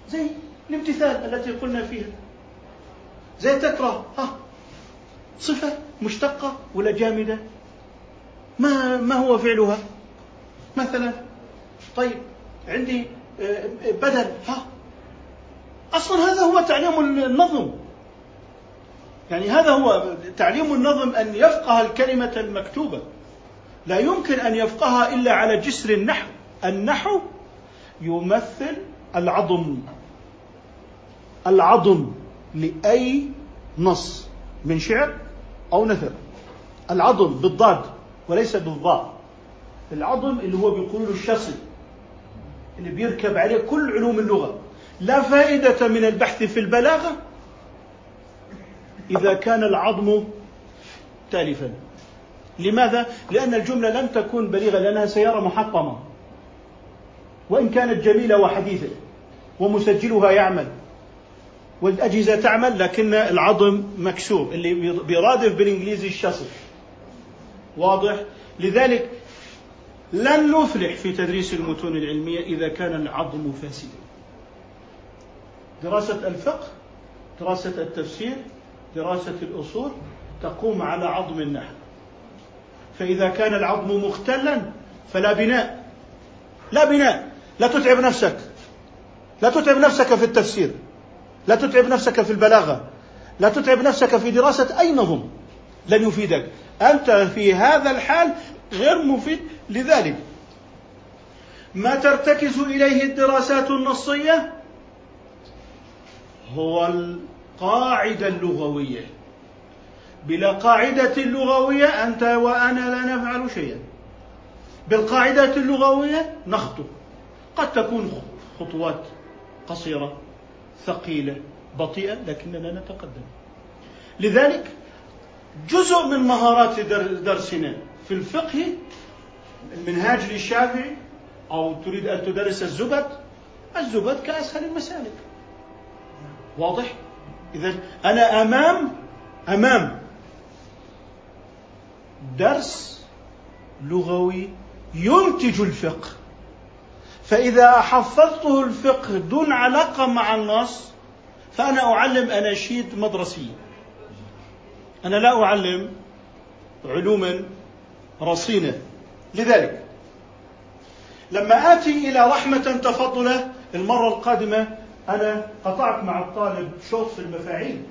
زي الامتثال التي قلنا فيها. زي تكره ها صفة مشتقة ولا جامدة؟ ما ما هو فعلها؟ مثلا طيب عندي آه، بدل ها أصلا هذا هو تعليم النظم. يعني هذا هو تعليم النظم أن يفقه الكلمة المكتوبة. لا يمكن أن يفقهها إلا على جسر النحو. النحو يمثل العظم. العظم لأي نص من شعر أو نثر. العظم بالضاد وليس بالضاء. العظم اللي هو بيقولوا الشصي اللي بيركب عليه كل علوم اللغة. لا فائدة من البحث في البلاغة إذا كان العظم تالفا لماذا؟ لأن الجملة لن تكون بليغة لأنها سيارة محطمة وإن كانت جميلة وحديثة ومسجلها يعمل والأجهزة تعمل لكن العظم مكسور اللي بيرادف بالإنجليزي الشصي واضح؟ لذلك لن نفلح في تدريس المتون العلمية إذا كان العظم فاسدا دراسة الفقه دراسة التفسير دراسة الأصول تقوم على عظم النحو. فإذا كان العظم مختلا فلا بناء. لا بناء. لا تتعب نفسك. لا تتعب نفسك في التفسير. لا تتعب نفسك في البلاغة. لا تتعب نفسك في دراسة أي نظم لن يفيدك. أنت في هذا الحال غير مفيد لذلك. ما ترتكز إليه الدراسات النصية هو القاعدة اللغوية. بلا قاعدة لغويه أنت وأنا لا نفعل شيئا. بالقاعدة اللغوية نخطو قد تكون خطوات قصيرة ثقيلة بطيئة لكننا نتقدم. لذلك جزء من مهارات درسنا في الفقه المنهاج للشافعي أو تريد أن تدرس الزبد الزبد كأسهل المسالك. واضح؟ إذا أنا أمام أمام درس لغوي ينتج الفقه. فإذا حفظته الفقه دون علاقة مع النص فأنا أعلم أناشيد مدرسية. أنا لا أعلم علوما رصينة. لذلك لما آتي إلى رحمة تفضل المرة القادمة أنا قطعت مع الطالب شوط في المفاعيل.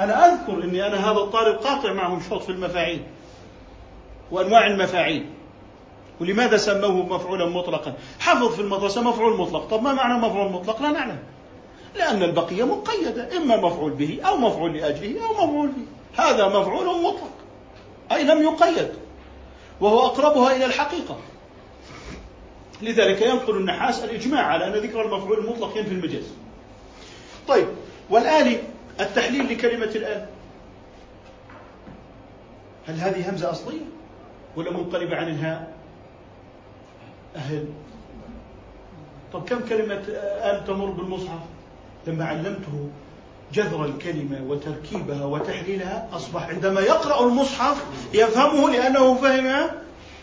أنا أذكر أني أنا هذا الطالب قاطع معهم شوط في المفاعيل وأنواع المفاعيل. ولماذا سموه مفعولا مطلقا؟ حفظ في المدرسة مفعول مطلق. طب ما معنى مفعول مطلق؟ لا نعلم لأن البقية مقيدة إما مفعول به أو مفعول لأجله أو مفعول به. هذا مفعول مطلق. أي لم يقيد. وهو أقربها إلى الحقيقة. لذلك ينقل النحاس الإجماع على أن ذكر المفعول المطلق ينفي المجاز. طيب والآلي التحليل لكلمة الآن هل هذه همزة أصلية ولا منقلبة عن الهاء؟ أهل. طب كم كلمة آل تمر بالمصحف؟ لما علمته جذر الكلمة وتركيبها وتحليلها أصبح عندما يقرأ المصحف يفهمه لأنه فهم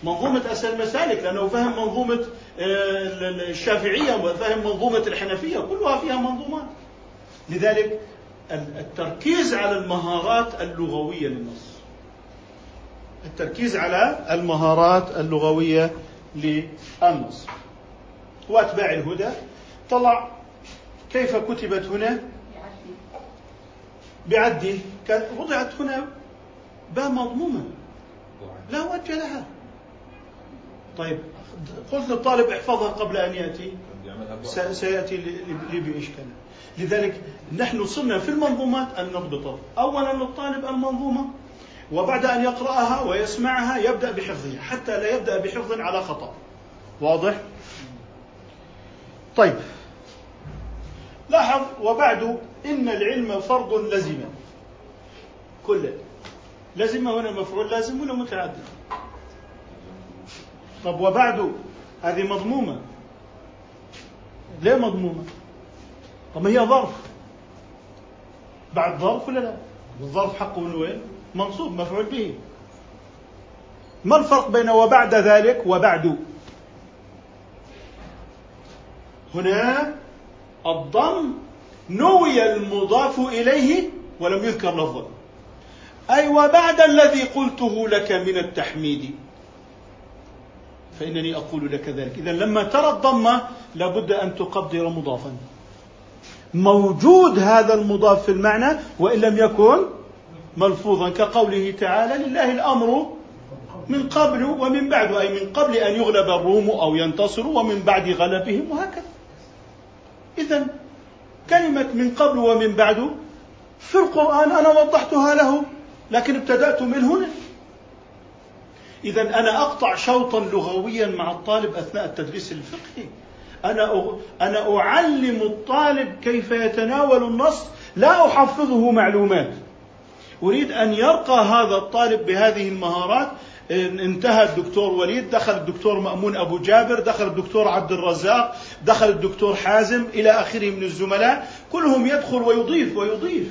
منظومة أسهل المسالك لأنه فهم منظومة آه، الشافعية وفهم منظومة الحنفية كلها فيها منظومات لذلك التركيز على المهارات اللغوية للنص. التركيز على المهارات اللغوية للنص. وأتباع الهدى. طلع كيف كتبت هنا؟ بعد وضعت هنا باء مضمومة لا وجه لها. طيب قلت للطالب احفظها قبل أن يأتي. سيأتي لي بإشكال لذلك نحن صرنا في المنظومات أن نضبط أولا للطالب المنظومة وبعد أن يقرأها ويسمعها يبدأ بحفظها حتى لا يبدأ بحفظ على خطأ. واضح؟ طيب. لاحظ وبعد إن العلم فرض لزم. كله. لزم هنا مفعول لازم ولا متعدد؟ طب وبعد؟ هذه مضمومة. ليه مضمومة؟ طب هي ظرف. بعد ظرف ولا لا؟ الظرف حقه من وين؟ منصوب مفعول به. ما الفرق بين وبعد ذلك وبعد؟ هنا الضم نوي المضاف إليه ولم يذكر لفظا. أي وبعد الذي قلته لك من التحميد. فإنني أقول لك ذلك. إذا لما ترى الضمة لابد أن تقدر مضافا. موجود هذا المضاف في المعنى وإن لم يكن ملفوظا كقوله تعالى لله الأمر من قبل ومن بعد أي من قبل أن يغلب الروم أو ينتصروا ومن بعد غلبهم وهكذا. إذا كلمة من قبل ومن بعد في القرآن أنا وضحتها له لكن ابتدأت من هنا. إذا أنا أقطع شوطا لغويا مع الطالب أثناء التدريس الفقهي. أنا أنا أعلم الطالب كيف يتناول النص لا أحفظه معلومات. أريد أن يرقى هذا الطالب بهذه المهارات. انتهى الدكتور وليد دخل الدكتور مأمون أبو جابر دخل الدكتور عبد الرزاق دخل الدكتور حازم إلى آخره من الزملاء. كلهم يدخل ويضيف ويضيف.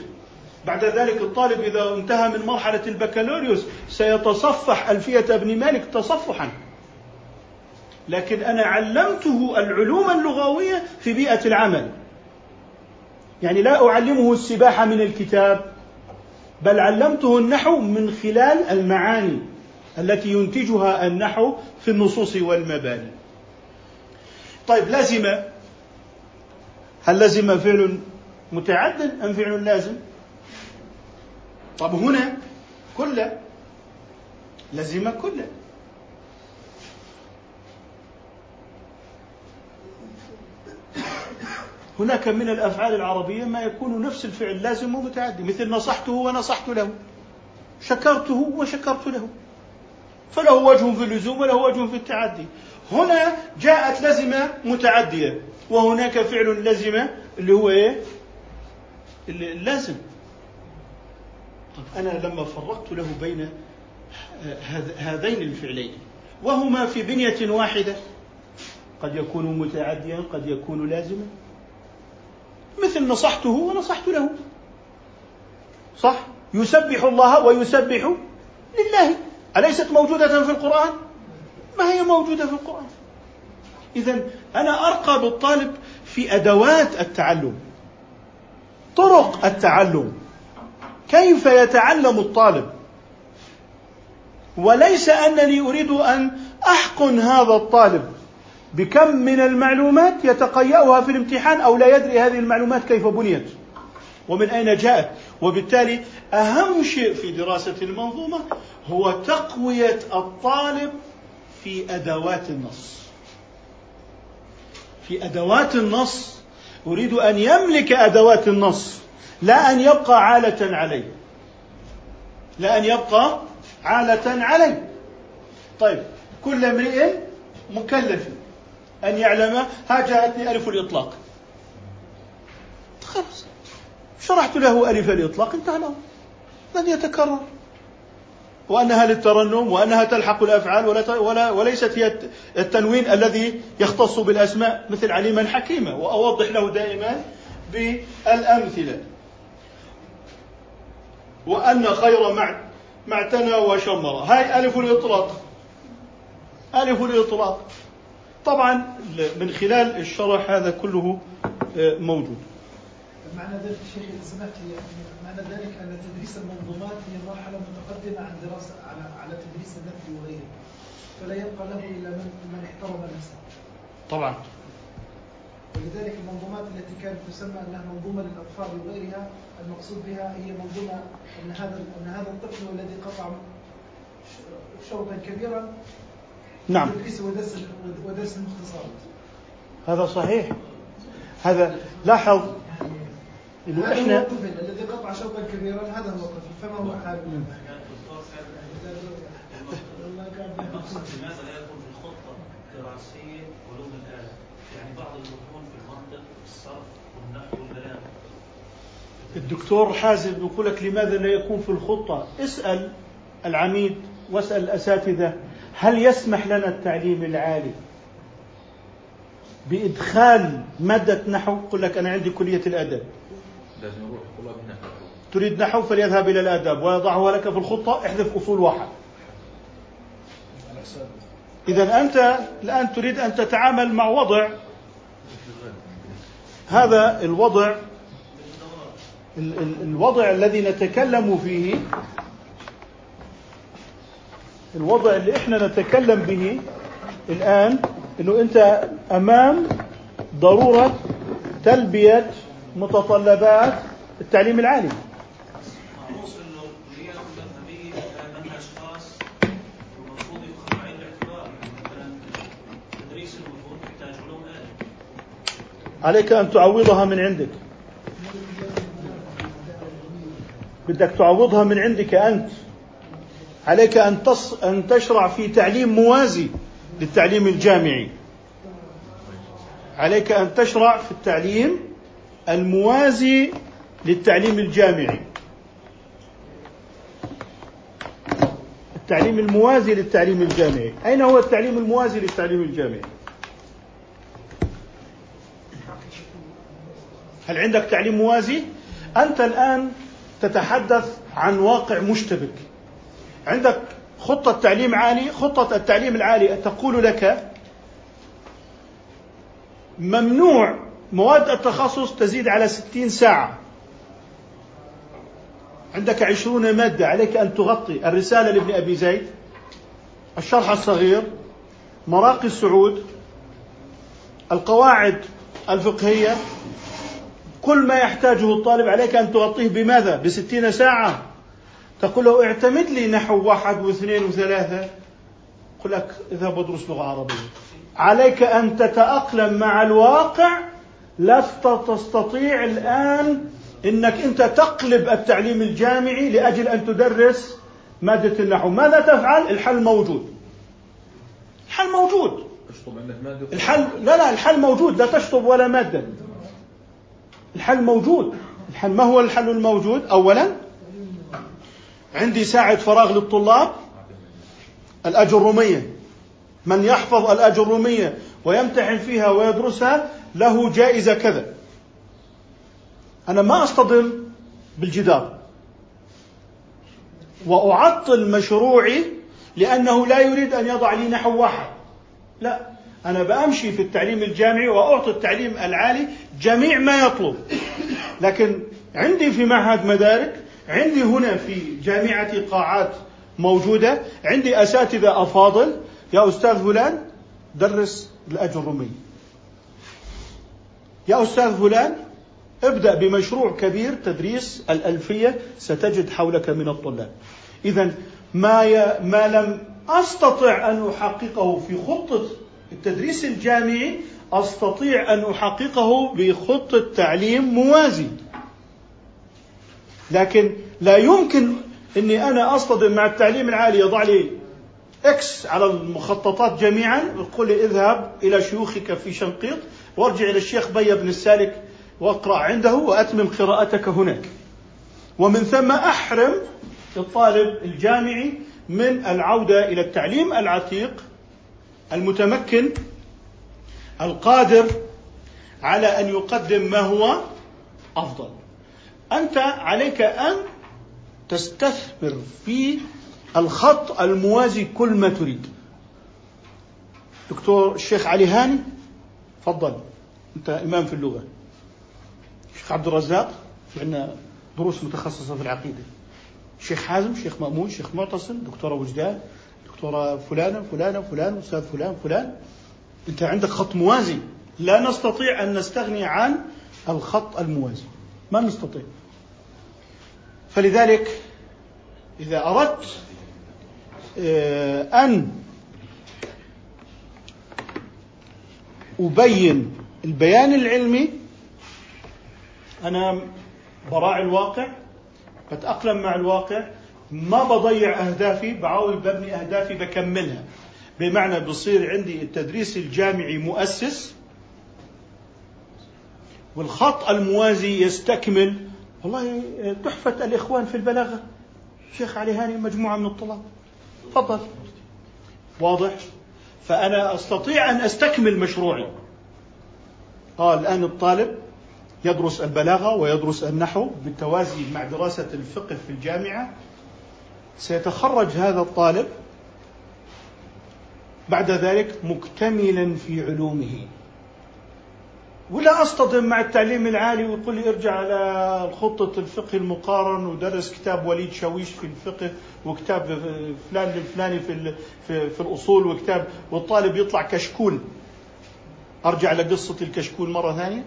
بعد ذلك الطالب إذا انتهى من مرحلة البكالوريوس سيتصفح ألفية ابن مالك تصفحا. لكن أنا علمته العلوم اللغوية في بيئة العمل. يعني لا أعلمه السباحة من الكتاب بل علمته النحو من خلال المعاني التي ينتجها النحو في النصوص والمباني طيب لزم هل لزم فعل متعد أم فعل لازم؟ طب هنا كل لزم كل هناك من الأفعال العربية ما يكون نفس الفعل لازم ومتعدي مثل نصحته ونصحت له. شكرته وشكرت له. فله وجه في اللزوم وله وجه في التعدي. هنا جاءت لزمه متعدية وهناك فعل لزمه اللي هو إيه؟ اللازم طب أنا لما فرقت له بين هذين الفعلين وهما في بنية واحدة قد يكون متعديا قد يكون لازما. مثل نصحته ونصحت له. صح؟ يسبح الله ويسبح لله. أليست موجودة في القرآن؟ ما هي موجودة في القرآن؟ إذا أنا أرقى بالطالب في أدوات التعلم طرق التعلم. كيف يتعلم الطالب؟ وليس أنني أريد أن أحقن هذا الطالب. بكم من المعلومات يتقيأها في الامتحان أو لا يدري هذه المعلومات كيف بنيت؟ ومن أين جاءت؟ وبالتالي أهم شيء في دراسة المنظومة هو تقوية الطالب في أدوات النص. في أدوات النص. أريد أن يملك أدوات النص. لا أن يبقى عالة عليه. لا أن يبقى عالة عليه. طيب كل امرئ مكلف أن يعلم ها جاءتني ألف الإطلاق. خلاص. شرحت له ألف الإطلاق انتهى لن يتكرر. وأنها للترنم وأنها تلحق الأفعال ولا ولا وليست هي التنوين الذي يختص بالأسماء مثل عليما حكيما. وأوضح له دائما بالأمثلة. وأن خير ما اعتنى وشمر. هاي ألف الإطلاق. ألف الإطلاق. طبعا من خلال الشرح هذا كله آه، موجود. معنى ذلك الشيخ إذا سمحت معنى ذلك أن تدريس المنظومات هي مرحلة متقدمة عن دراسة على على تدريس النفي وغيره فلا يبقى له إلا من من احترم نفسه. طبعا. ولذلك المنظومات التي كانت تسمى أنها منظومة للأطفال وغيرها المقصود بها هي منظومة أن هذا أن هذا الطفل الذي قطع شوطا كبيرا. نعم. ودرس ودرس المختصرات هذا صحيح. هذا لاحظ انه إحنا الطفل الذي قطع شوطا كبيرا هذا هو الطفل فما هو حاله؟ المقصد لماذا لا يكون في الخطة الدراسية علوم الآلة؟ يعني بعض المتون في المنطق والصرف والنحو والبلاغة الدكتور حازم يقول لك لماذا لا يكون في الخطة؟ اسأل العميد واسأل الأساتذة هل يسمح لنا التعليم العالي بإدخال مادة نحو؟ يقول لك أنا عندي كلية الأدب. لازم يروح طلاب هناك تريد نحو فليذهب إلى الآداب ويضعها لك في الخطة احذف أصول واحد. إذا أنت الآن تريد أن تتعامل مع وضع هذا الوضع ال- ال- الوضع الذي نتكلم فيه الوضع اللي إحنا نتكلم به الآن إنه أنت أمام ضرورة تلبية متطلبات التعليم العالي. عليك أن تعوضها من عندك. بدك تعوضها من عندك أنت. عليك أن تص... أن تشرع في تعليم موازي للتعليم الجامعي. عليك أن تشرع في التعليم الموازي للتعليم الجامعي. التعليم الموازي للتعليم الجامعي. أين هو التعليم الموازي للتعليم الجامعي؟ هل عندك تعليم موازي؟ أنت الآن تتحدث عن واقع مشتبك. عندك خطة تعليم عالي خطة التعليم العالي تقول لك ممنوع مواد التخصص تزيد على ستين ساعة. عندك عشرون مادة عليك أن تغطي. الرسالة لابن أبي زيد الشرح الصغير مراقي السعود القواعد الفقهية كل ما يحتاجه الطالب عليك أن تغطيه بماذا؟ بستين ساعة؟ تقول له اعتمد لي نحو واحد واثنين وثلاثة. يقول لك اذهب وادرس لغة عربية. عليك أن تتأقلم مع الواقع لست تستطيع الآن أنك أنت تقلب التعليم الجامعي لأجل أن تدرس مادة النحو ماذا تفعل؟ الحل موجود. الحل موجود. الحل لا لا الحل موجود. لا تشطب ولا مادة. الحل موجود. الحل ما هو الحل الموجود؟ أولا عندي ساعة فراغ للطلاب. الأجرومية من يحفظ الأجرومية ويمتحن فيها ويدرسها له جائزة كذا. أنا ما أصطدم بالجدار. وأعطل مشروعي لأنه لا يريد أن يضع لي نحو واحد. لا. أنا بأمشي في التعليم الجامعي وأعطي التعليم العالي جميع ما يطلب. لكن عندي في معهد مدارك عندي هنا في جامعتي قاعات موجودة عندي أساتذة أفاضل. يا أستاذ فلان درس الأجرومية يا أستاذ فلان ابدأ بمشروع كبير تدريس الألفية ستجد حولك من الطلاب. إذا ما, ي... ما لم أستطع أن أحققه في خطة التدريس الجامعي أستطيع أن أحققه بخطة تعليم موازي لكن لا يمكن إني أنا أصطدم مع التعليم العالي يضع لي إكس على المخططات جميعا ويقول لي اذهب إلى شيوخك في شنقيط وارجع إلى الشيخ بي بن السالك واقرأ عنده وأتمم قراءتك هناك. ومن ثم أحرم الطالب الجامعي من العودة إلى التعليم العتيق المتمكن القادر على أن يقدم ما هو أفضل. أنت عليك أن تستثمر في الخط الموازي كل ما تريد. دكتور الشيخ علي هاني تفضل. أنت إمام في اللغة. الشيخ عبد الرزاق في عندنا دروس متخصصة في العقيدة. الشيخ حازم الشيخ مأمون الشيخ معتصم دكتورة وجدان. دكتوره فلانه فلانه فلان أستاذ فلان فلان. أنت عندك خط موازي. لا نستطيع أن نستغني عن الخط الموازي. ما نستطيع. فلذلك إذا أردت آه، أن أبين البيان العلمي أنا براعي الواقع بتأقلم مع الواقع ما بضيع أهدافي بعاول ببني أهدافي بكملها. بمعنى بصير عندي التدريس الجامعي مؤسس والخط الموازي يستكمل. والله تحفة الإخوان في البلاغة. شيخ علي هاني مجموعة من الطلاب. تفضل. واضح. فأنا أستطيع أن أستكمل مشروعي. آه الآن الطالب يدرس البلاغة ويدرس النحو بالتوازي مع دراسة الفقه في الجامعة. سيتخرج هذا الطالب بعد ذلك مكتملا في علومه. ولا أصطدم مع التعليم العالي ويقول لي ارجع على خطة الفقه المقارن ودرس كتاب وليد شاويش في الفقه وكتاب فلان الفلاني في في, في الأصول وكتاب والطالب يطلع كشكول. أرجع لقصة الكشكول مرة ثانية؟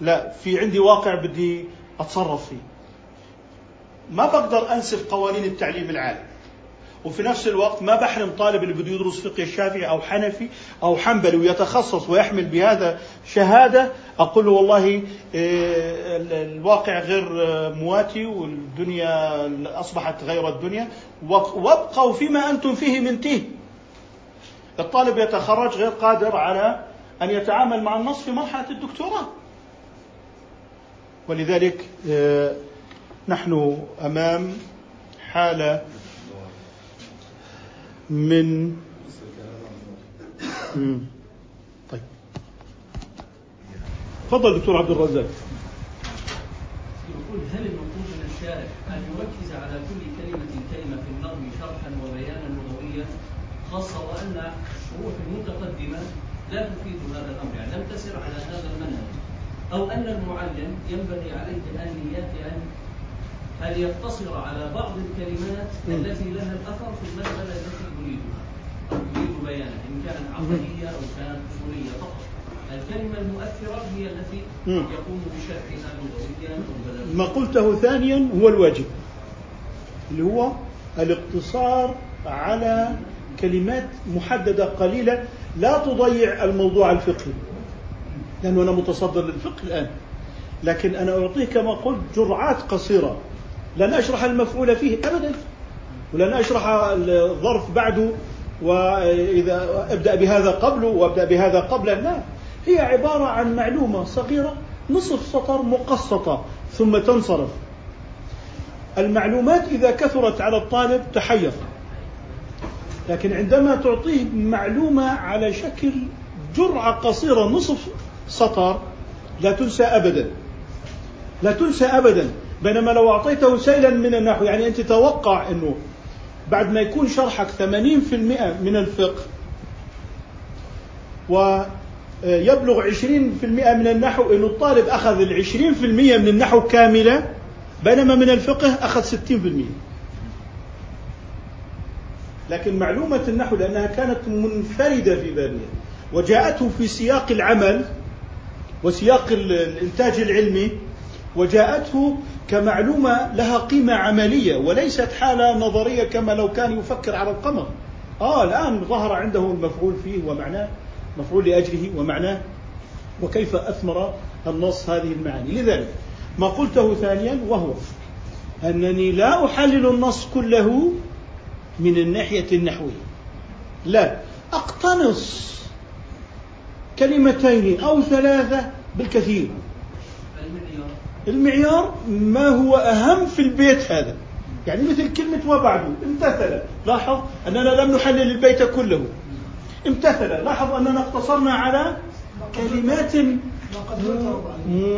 لا في عندي واقع بدي أتصرف فيه. ما بقدر انسف قوانين التعليم العالي وفي نفس الوقت ما بحرم طالب اللي بده يدرس فقه الشافعي أو حنفي أو حنبلي ويتخصص ويحمل بهذا شهادة أقول له والله آه، الواقع غير مواتي والدنيا أصبحت غير الدنيا. وابقوا فيما أنتم فيه من تيه. الطالب يتخرج غير قادر على أن يتعامل مع النص في مرحلة الدكتوراه. ولذلك آه، نحن أمام حالة من طيب. تفضل دكتور عبد الرزاق. يقول هل المطلوب من الشارع أن يركز على كل كلمة كلمة في النظم شرحا وبيانا لغويا خاصة وأن الشروح المتقدمة لا تفيد هذا الأمر؟ يعني لم تسر على هذا المنهج. أو أن المعلم ينبغي عليه ان ياتي أن أن يقتصر على بعض الكلمات التي لها الأثر في المسألة التي يريدها أو يريد بيانها إن كانت عقدية أو كانت أصولية فقط. الكلمة المؤثرة هي التي يقوم بشرحها لغويا ما قلته ثانيا هو الواجب اللي هو الاقتصار على كلمات محددة قليلة لا تضيع الموضوع الفقهي. لأنه أنا متصدر للفقه الآن. لكن أنا أعطيه كما قلت جرعات قصيرة. لن أشرح المفعول فيه أبدا ولن أشرح الظرف بعده وإذا أبدأ بهذا قبله وأبدأ بهذا قبله لا. هي عبارة عن معلومة صغيرة نصف سطر مقسطة ثم تنصرف. المعلومات إذا كثرت على الطالب تحير. لكن عندما تعطيه معلومة على شكل جرعة قصيرة نصف سطر لا تنسى أبدا. لا تنسى أبدا. بينما لو أعطيته سيلا من النحو يعني أنت توقع أنه بعد ما يكون شرحك 80% من الفقه ويبلغ 20% من النحو أنه الطالب أخذ ال 20% من النحو كاملة بينما من الفقه أخذ 60% لكن معلومة النحو لأنها كانت منفردة في بابها وجاءته في سياق العمل وسياق الإنتاج العلمي وجاءته كمعلومة لها قيمة عملية وليست حالة نظرية كما لو كان يفكر على القمر. آه الآن ظهر عنده المفعول فيه ومعناه مفعول لأجله ومعناه وكيف أثمر النص هذه المعاني. لذلك ما قلته ثانيا وهو أنني لا أحلل النص كله من الناحية النحوية. لا أقتنص كلمتين أو ثلاثة بالكثير. المعيار ما هو أهم في البيت هذا. يعني مثل كلمة وبعد امتثل. لاحظ أننا لم نحلل البيت كله. امتثل. لاحظ أننا اقتصرنا على كلمات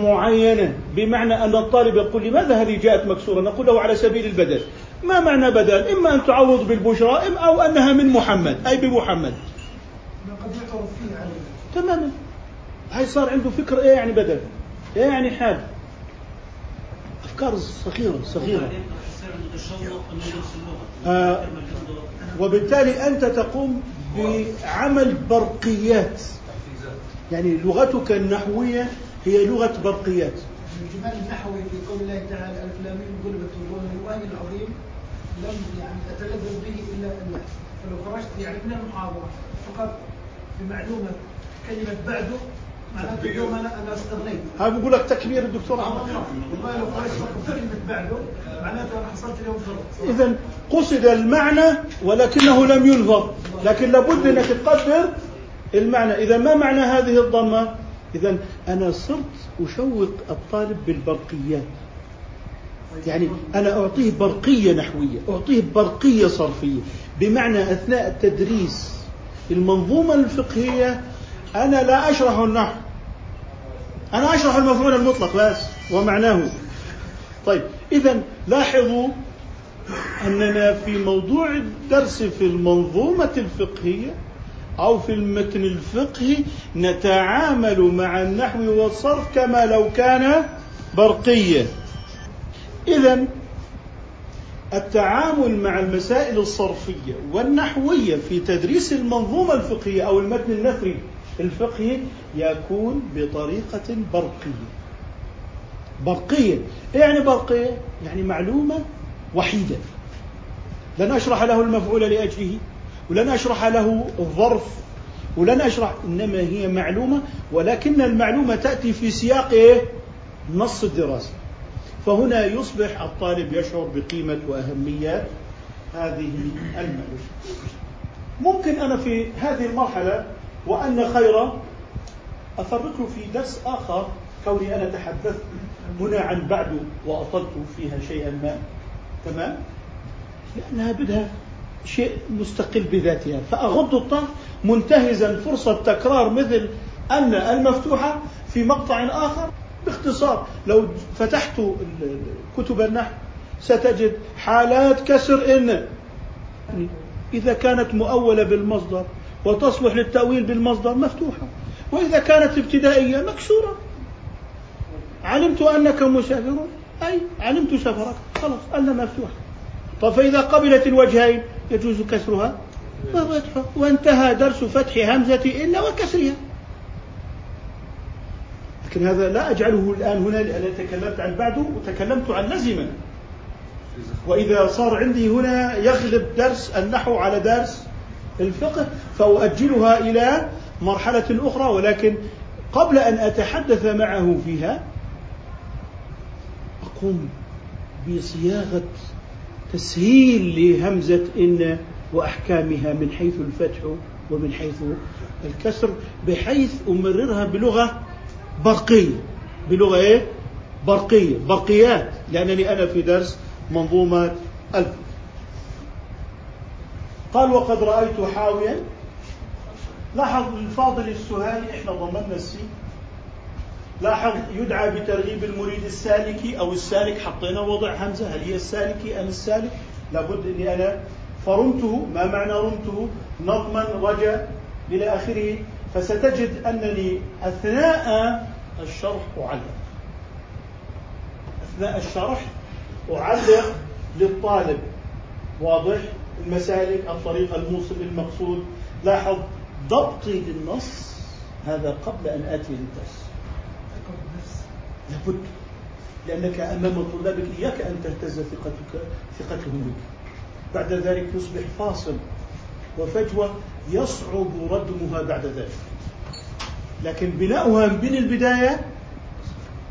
معينة. بمعنى أن الطالب يقول لماذا هذه جاءت مكسورة؟ نقول له على سبيل البدل. ما معنى بدل؟ إما أن تعوض بالبشرى أو أنها من محمد. أي بمحمد. تماما. هاي صار عنده فكر إيه يعني بدل؟ إيه يعني حال؟ أفكار صغيرة صغيرة. آه وبالتالي أنت تقوم بعمل برقيات. يعني لغتك النحوية هي لغة برقيات. الجمال النحوي في قول الله تعالى ألف لام ميم غلبت الروم الوهي العظيم لم يعني أتلذذ به إلا الله فلو خرجت يعني من المحاضرة فقط بمعلومة كلمة بعده اليوم أنا أنا استغنيت هذا بقول لك تكبير الدكتور أحمد والله لو خرجت فقط بكلمه بعده معناته أنا حصلت اليوم إذا قصد المعنى ولكنه لم يلفظ لكن لابد أنك تقدر المعنى. إذا ما معنى هذه الضمة؟ إذا أنا صرت أشوق الطالب بالبرقيات يعني أنا أعطيه برقية نحوية أعطيه برقية صرفية. بمعنى أثناء التدريس المنظومة الفقهية أنا لا أشرح النحو. أنا أشرح المفعول المطلق بس ومعناه. طيب إذا لاحظوا أننا في موضوع الدرس في المنظومة الفقهية أو في المتن الفقهي نتعامل مع النحو والصرف كما لو كان برقيا. إذا التعامل مع المسائل الصرفية والنحوية في تدريس المنظومة الفقهية أو المتن النثري الفقهي يكون بطريقة برقية. برقية. إيه يعني برقية؟ يعني معلومة وحيدة. لن أشرح له المفعول لأجله ولن أشرح له الظرف ولن أشرح إنما هي معلومة ولكن المعلومة تأتي في سياق إيه؟ نص الدراسة. فهنا يصبح الطالب يشعر بقيمة وأهمية هذه المعلومة. ممكن أنا في هذه المرحلة وأن خير أفرقه في درس آخر كوني أنا تحدثت هنا عن بعد وأطلت فيها شيئا ما. تمام؟ لأنها بدها شيء مستقل بذاتها. فأغض الطرف منتهزا فرصة تكرار مثل أن المفتوحة في مقطع آخر. باختصار لو فتحت كتب النحو ستجد حالات كسر إن. إذا كانت مؤولة بالمصدر وتصلح للتأويل بالمصدر مفتوحة وإذا كانت ابتدائية مكسورة. علمت أنك مسافر. أي علمت سفرك. خلاص أن مفتوحة طب فإذا قبلت الوجهين يجوز كسرها؟ وفتحها وانتهى درس فتح همزة إن وكسرها. لكن هذا لا أجعله الآن هنا لأن تكلمت عن بعده وتكلمت عن لزمة وإذا صار عندي هنا يغلب درس النحو على درس الفقه فأؤجلها إلى مرحلة أخرى ولكن قبل أن أتحدث معه فيها أقوم بصياغة تسهيل لهمزة إن وأحكامها من حيث الفتح ومن حيث الكسر بحيث أمررها بلغة برقية بلغة إيه؟ برقية برقيات لأنني أنا في درس منظومة ألف قال وقد رأيت حاويا. لاحظ الفاضل السهالي إحنا ضمننا السي لاحظ يدعى بترغيب المريد السالكي أو السالك حطينا وضع همزة هل هي السالكي أم السالك؟ لابد أني أنا فرمته ما معنى رمته؟ نظما رجا إلى آخره. فستجد أنني أثناء الشرح أعلق. أثناء الشرح أعلق للطالب. واضح؟ المسالك الطريق الموصل للمقصود لاحظ ضبطي للنص هذا قبل أن آتي للدرس. لابد لأنك أمام طلابك إياك أن تهتز ثقتك ثقتهم بك. بعد ذلك يصبح فاصل وفجوة يصعب ردمها بعد ذلك. لكن بناؤها من البداية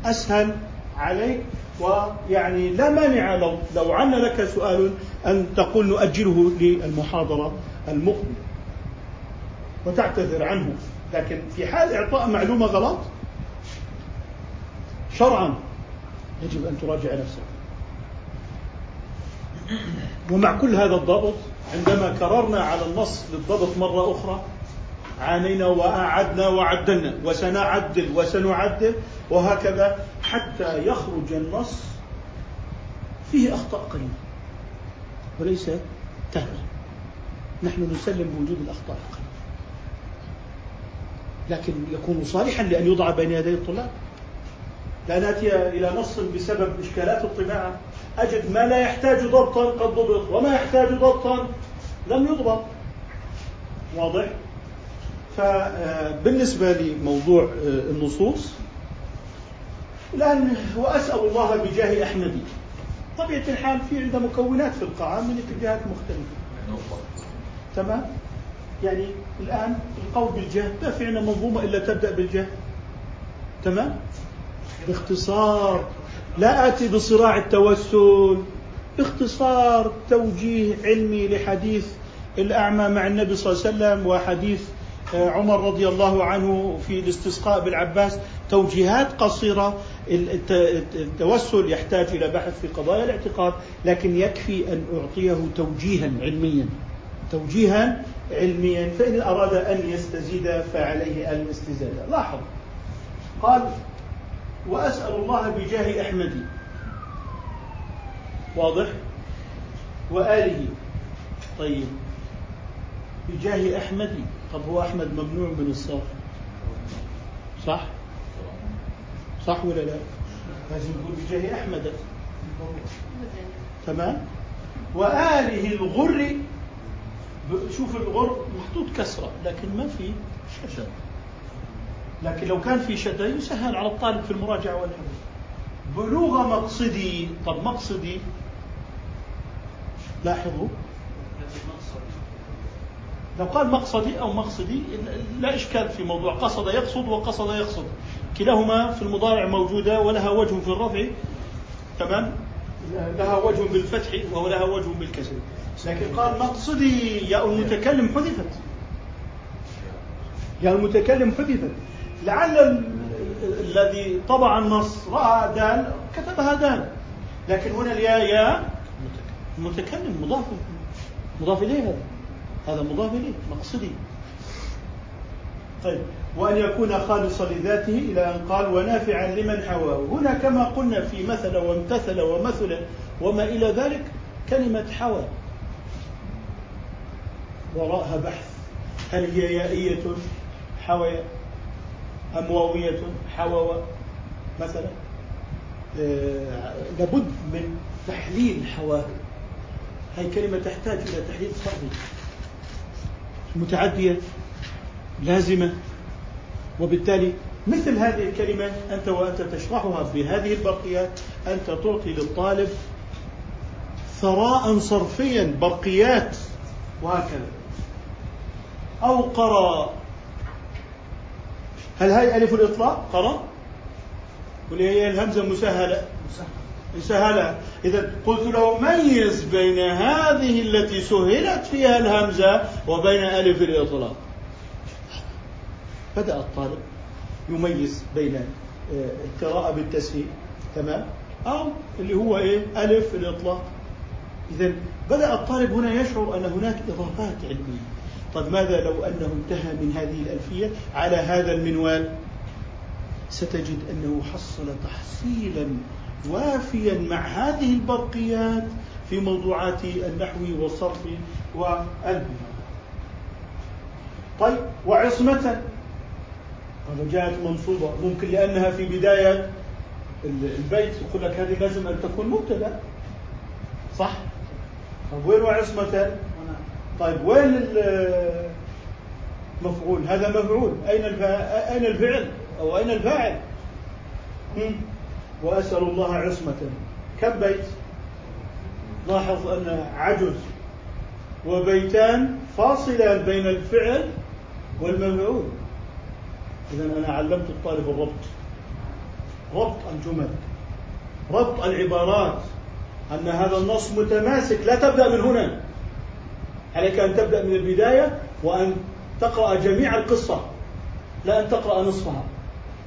أسهل عليك ويعني لا مانع لو لو عنا لك سؤال أن تقول نؤجله للمحاضرة المقبلة وتعتذر عنه. لكن في حال إعطاء معلومة غلط شرعا يجب أن تراجع نفسك. ومع كل هذا الضبط عندما كررنا على النص للضبط مرة أخرى عانينا وأعدنا وعدلنا وسنعدل وسنعدل وهكذا حتى يخرج النص فيه أخطاء قليلة. وليس تهمة. نحن نسلم بوجود الأخطاء القليلة لكن يكون صالحا لأن يوضع بين يدي الطلاب. لا نأتي إلى نص بسبب إشكالات الطباعة. أجد ما لا يحتاج ضبطا قد ضبط وما يحتاج ضبطا لم يضبط. واضح؟ فبالنسبة لموضوع آه، النصوص الآن وأسأل الله بجاه أحمدي. طبيعة الحال في عندنا مكونات في القاعة من اتجاهات مختلفة. تمام؟ يعني الآن القول بالجاه ما في عندنا منظومة إلا تبدأ بالجاه تمام؟ باختصار لا آتي بصراع التوسل. باختصار توجيه علمي لحديث الأعمى مع النبي صلى الله عليه وسلم وحديث آه، عمر رضي الله عنه في الاستسقاء بالعباس. توجيهات قصيرة. الت- التوسل يحتاج إلى بحث في قضايا الاعتقاد لكن يكفي أن أعطيه توجيها علميا. توجيها علميا فإن أراد أن يستزيد فعليه الاستزادة. لاحظ. قال وأسأل الله بجاه أحمد. واضح؟ وآله. طيب. بجاه أحمد. طب هو أحمد ممنوع من الصرف. صح؟ صح ولا لا؟ لازم نقول بجاه أحمد. تمام؟ وآله الغر شوف الغر محطوط كسرة لكن ما في شدة. لكن لو كان في شدة يسهل على الطالب في المراجعة والحفظ بلوغ مقصدي. طب مقصدي؟ لاحظوا. لو قال مقصدي أو مقصدي لا إشكال في موضوع. قصد يقصد وقصد يقصد. كلاهما في المضارع موجودة ولها وجه في الرفع. تمام؟ لها وجه بالفتح ولها وجه بالكسر. لكن قال مقصدي يا المتكلم حذفت. يا المتكلم حذفت. لعل ال- الذي طبع النص رأى دال كتبها دال. لكن هنا الياء يا المتكلم مضاف مضاف إليه هذا. هذا مضاف إليه مقصدي. طيب. وأن يكون خالصا لذاته إلى أن قال ونافعا لمن حواه. هنا كما قلنا في مثل وامتثل ومثل وما إلى ذلك كلمة حوى. وراءها بحث. هل هي يائية حوى أم واوية حوى مثلا؟ آه، لابد من تحليل حواه. هذه كلمة تحتاج إلى تحليل صحي متعدية. لازمة. وبالتالي مثل هذه الكلمة أنت وأنت تشرحها بهذه البرقيات أنت تعطي للطالب ثراء صرفيا برقيات وهكذا. أو قرأ. هل هاي ألف الإطلاق؟ قرأ. ولا هي الهمزة مسهلة. مسهلة. إذا قلت له ميز بين هذه التي سهلت فيها الهمزة وبين ألف الإطلاق. بدأ الطالب يميز بين آه، القراءة بالتسهيل تمام؟ أو اللي هو إيه؟ ألف الإطلاق. إذا بدأ الطالب هنا يشعر أن هناك إضافات علمية. طيب ماذا لو أنه انتهى من هذه الألفية على هذا المنوال؟ ستجد أنه حصل تحصيلا وافيا مع هذه البرقيات في موضوعات النحو والصرف والبلاغة طيب وعصمة جاءت منصوبة ممكن لأنها في بداية البيت يقول لك هذه لازم أن تكون مبتدأ صح؟ طيب وين وعصمة؟ طيب وين المفعول؟ هذا مفعول أين. أين الفعل؟ أو أين الفاعل؟ وأسأل الله عصمة كم بيت؟ لاحظ أن عجز وبيتان فاصلان بين الفعل والمفعول إذا أنا علمت الطالب الربط. ربط الجمل. ربط العبارات. أن هذا النص متماسك. لا تبدأ من هنا. عليك أن تبدأ من البداية وأن تقرأ جميع القصة. لا أن تقرأ نصفها.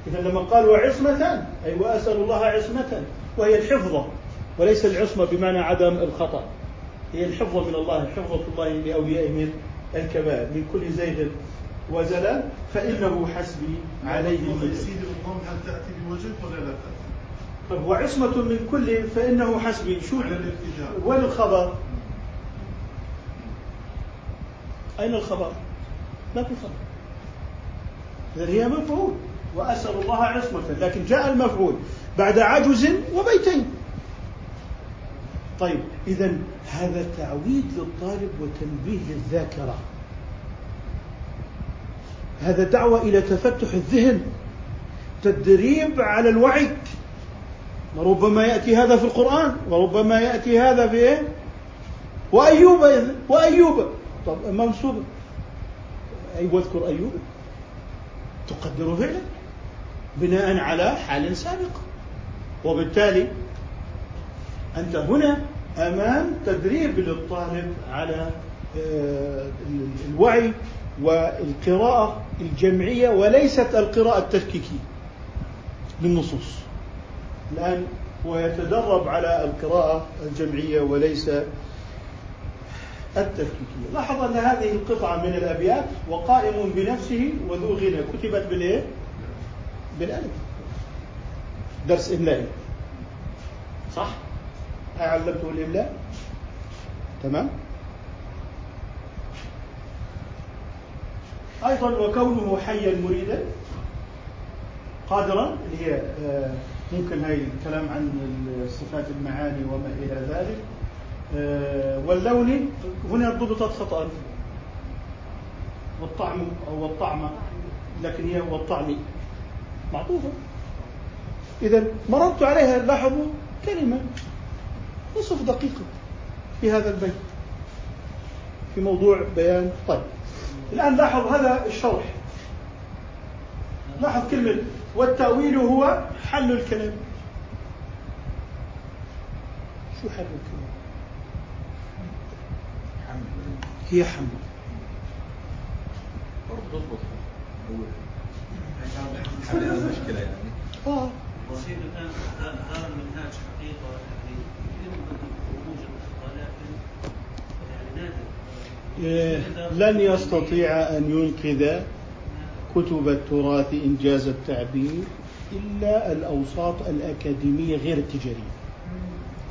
إذا لما قال وعصمة أي وأسأل الله عصمة وهي الحفظة. وليس العصمة بمعنى عدم الخطأ. هي الحفظة من الله حفظة الله لأوليائه من الكبائر من كل زيغ. وزلل فإنه حسبي عليه. سيدي الضم هل تأتي بوجه ولا لا تأتي؟ طيب وعصمة من كل فإنه حسبي شو. وين الخبر؟ أين الخبر؟ ما في خبر إذا هي مفعول وأسأل الله عصمة لكن جاء المفعول بعد عجز وبيتين طيب إذا هذا تعويد للطالب وتنبيه للذاكرة هذا دعوة إلى تفتح الذهن تدريب على الوعي. وربما يأتي هذا في القرآن وربما يأتي هذا في إيه؟ وأيوب وأيوب. طب منصوب. أي واذكر أيوب. تقدر فعلا. بناء على حال سابق. وبالتالي أنت هنا أمام تدريب للطالب على آه، الوعي. والقراءة الجمعية وليست القراءة التفكيكية للنصوص الآن هو يتدرب على القراءة الجمعية وليس التفكيكية لاحظ أن هذه القطعة من الأبيات وقائم بنفسه وذو غنى كتبت بالإيه؟ بالألف درس إملائي صح؟ علمته الإملاء تمام؟ أيضا وكونه حيا مريدا قادرا اللي هي آه، ممكن هاي الكلام عن صفات المعاني وما إلى ذلك. آه، واللون هنا ضبطت خطأ. والطعم أو والطعم لكن هي والطعم معطوفة. إذا مررت عليها لاحظوا كلمة نصف دقيقة في هذا البيت في موضوع بيان. طيب. الآن لاحظ هذا الشرح. لاحظ كلمة والتأويل هو حل الكلام. شو حل الكلام؟ هي حمل. تضبط حل المشكلة يعني. آه. وسيد الان هذا المنهاج حقيقة يعني يمكن خروج ولكن يعني نادر إيه، لن يستطيع أن ينقذ كتب التراث إنجاز التعبير إلا الأوساط الأكاديمية غير التجارية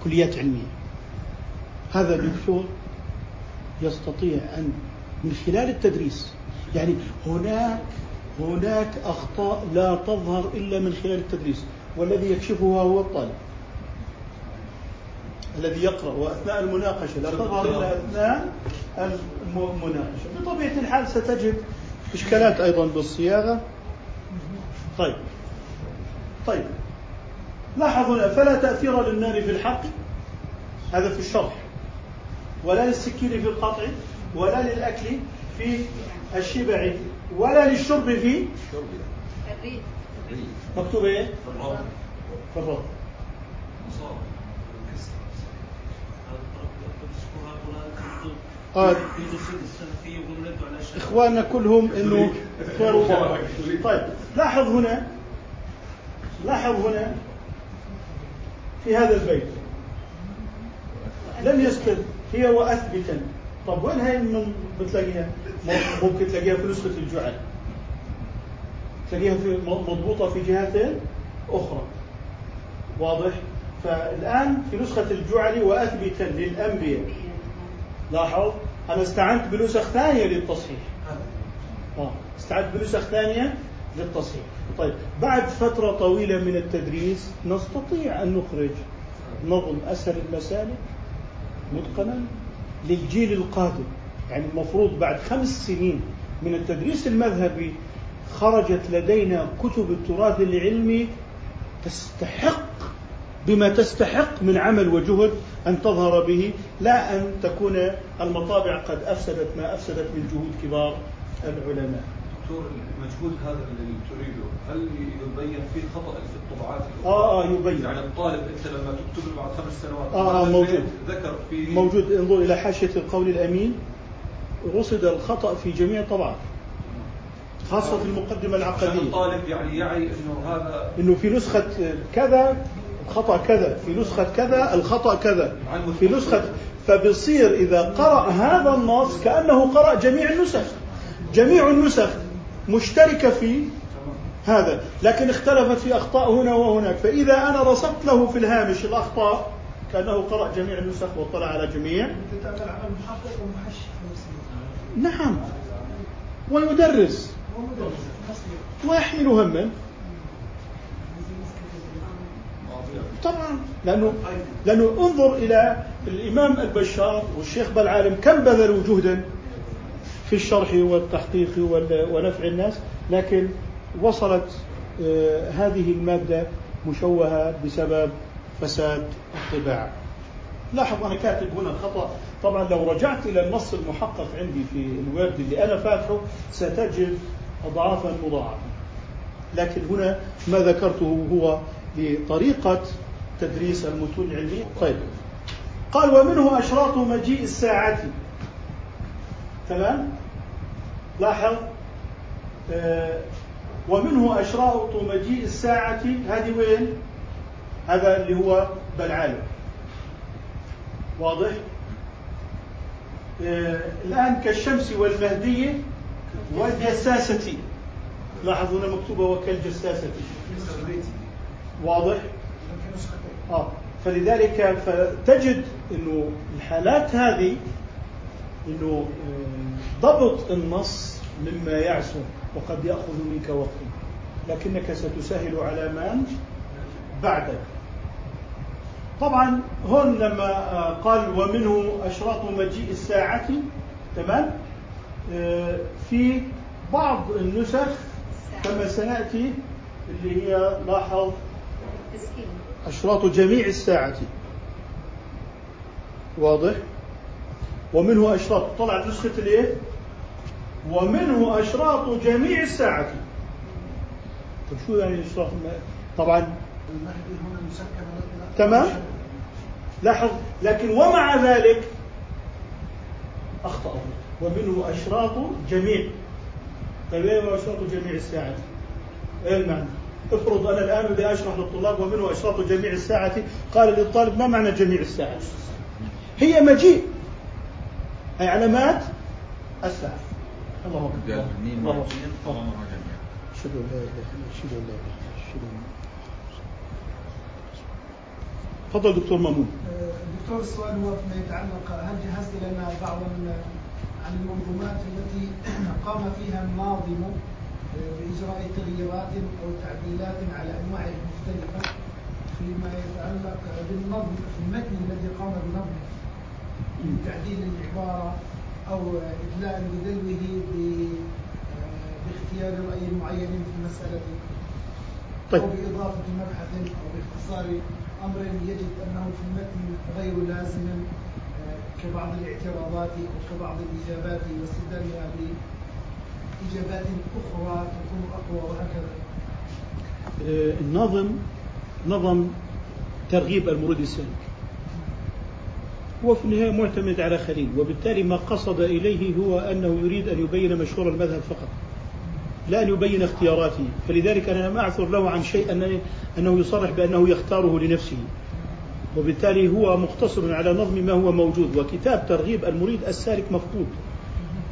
كليات علمية. هذا دكتور يستطيع أن من خلال التدريس يعني هناك هناك أخطاء لا تظهر إلا من خلال التدريس. والذي يكشفها هو الطالب. الذي يقرأ وأثناء المناقشة لا تظهر إلا أثناء المناقشة بطبيعة الحال ستجد إشكالات أيضا بالصياغة. طيب. طيب. لاحظ هنا فلا تأثير للنار في الحق. هذا في الشرح. ولا للسكين في القطع ولا للأكل في الشبع ولا للشرب في مكتوب إيه؟ في الرب آه إخواننا كلهم إنه طيب لاحظ هنا لاحظ هنا في هذا البيت. لم يسكت هي وأثبتا. طب وين هي من بتلاقيها؟ ممكن تلاقيها في نسخة الجعل. تلاقيها في مضبوطة في جهتين أخرى. واضح؟ فالآن في نسخة الجعل وأثبتا للأنبياء. لاحظ؟ أنا استعنت بنسخ ثانية للتصحيح. آه. استعنت بنسخ ثانية للتصحيح. طيب بعد فترة طويلة من التدريس نستطيع أن نخرج نظم اسهل المسالك متقنا للجيل القادم. يعني المفروض بعد خمس سنين من التدريس المذهبي خرجت لدينا كتب التراث العلمي تستحق بما تستحق من عمل وجهد أن تظهر به لا أن تكون المطابع قد أفسدت ما أفسدت من جهود كبار العلماء. دكتور المجهود هذا اللي تريده هل يبين فيه خطأ في الطبعات؟ آه آه يبين. يعني الطالب أنت لما تكتب بعد خمس سنوات آه, آه موجود. ذكر في موجود. انظر إلى حاشية القول الأمين. رصد الخطأ في جميع الطبعات خاصة في المقدمة عشان العقدية. الطالب يعني يعي إنه هذا إنه في نسخة كذا الخطا كذا في نسخة كذا الخطأ كذا في نسخة فبصير إذا قرأ هذا النص كأنه قرأ جميع النسخ جميع النسخ مشتركة في هذا لكن اختلفت في أخطاء هنا وهناك فإذا أنا رصدت له في الهامش الأخطاء كأنه قرأ جميع النسخ واطلع على جميع. نعم. ويدرس. ويحمل هما. طبعا لأنه لأنه انظر إلى الإمام البشار والشيخ بالعالم كم بذلوا جهدا في الشرح والتحقيق وال- ونفع الناس لكن وصلت آه، هذه المادة مشوهة بسبب فساد الطباعة لاحظ أنا كاتب هنا خطأ طبعا لو رجعت إلى النص المحقق عندي في الوورد اللي أنا فاتحه ستجد أضعافا مضاعفة. لكن هنا ما ذكرته هو لطريقة تدريس المتون العلمية طيب. قال ومنه أشراط مجيء الساعة. تمام؟ لاحظ؟ آه ومنه أشراط مجيء الساعة. هذه وين؟ هذا اللي هو بلعالم واضح؟ آه الآن كالشمس والمهدية والجساسة. لاحظوا هنا مكتوبة وكالجساسة. واضح؟ آه. فلذلك فتجد إنه الحالات هذه إنه آه، ضبط النص مما يعسر وقد يأخذ منك وقتا لكنك ستسهل على من بعدك. طبعا هون لما آه، قال ومنه أشراط مجيء الساعة تمام؟ آه، في بعض النسخ كما سنأتي اللي هي لاحظ أشراط جميع الساعة. واضح؟ ومنه أشراط. طلع نسخة الإيه؟ ومنه أشراط جميع الساعة. طيب شو يعني أشراط؟ طبعا تمام. لاحظ. لكن ومع ذلك أخطأ ومنه أشراط جميع. طيب إيه أشراط جميع الساعة؟ إيه المعنى؟ افرض أنا الآن بدي أشرح للطلاب ومنه أشراط جميع الساعة قال للطالب ما معنى جميع الساعة؟ هي مجيء. أي علامات الساعة. الله ميم الله. لا لا إله إلا أشهد أن تفضل دكتور مامون. دكتور السؤال هو فيما يتعلق هل جهزت لنا بعض عن المنظومات التي قام فيها الناظم بإجراء تغييرات أو تعديلات على أنواع مختلفة فيما يتعلق بالنظم في المتن الذي قام بنظمه من تعديل العبارة أو إدلاء بدلوه باختيار رأي معين في مسألة طيب. أو بإضافة مبحث أو باختصار أمر يجد أنه في المتن غير لازم آه، كبعض الاعتراضات أو كبعض الإجابات واستبدالها بإجابات أخرى تكون أقوى وهكذا. آه، الناظم نظم ترغيب المريد السالك. هو في النهاية معتمد على خليل وبالتالي ما قصد إليه هو أنه يريد أن يبين مشهور المذهب فقط لا أن يبين اختياراته. فلذلك أنا لم أعثر له عن شيء أنني- أنه يصرح بأنه يختاره لنفسه. وبالتالي هو مقتصر على نظم ما هو موجود وكتاب ترغيب المريد السالك مفقود.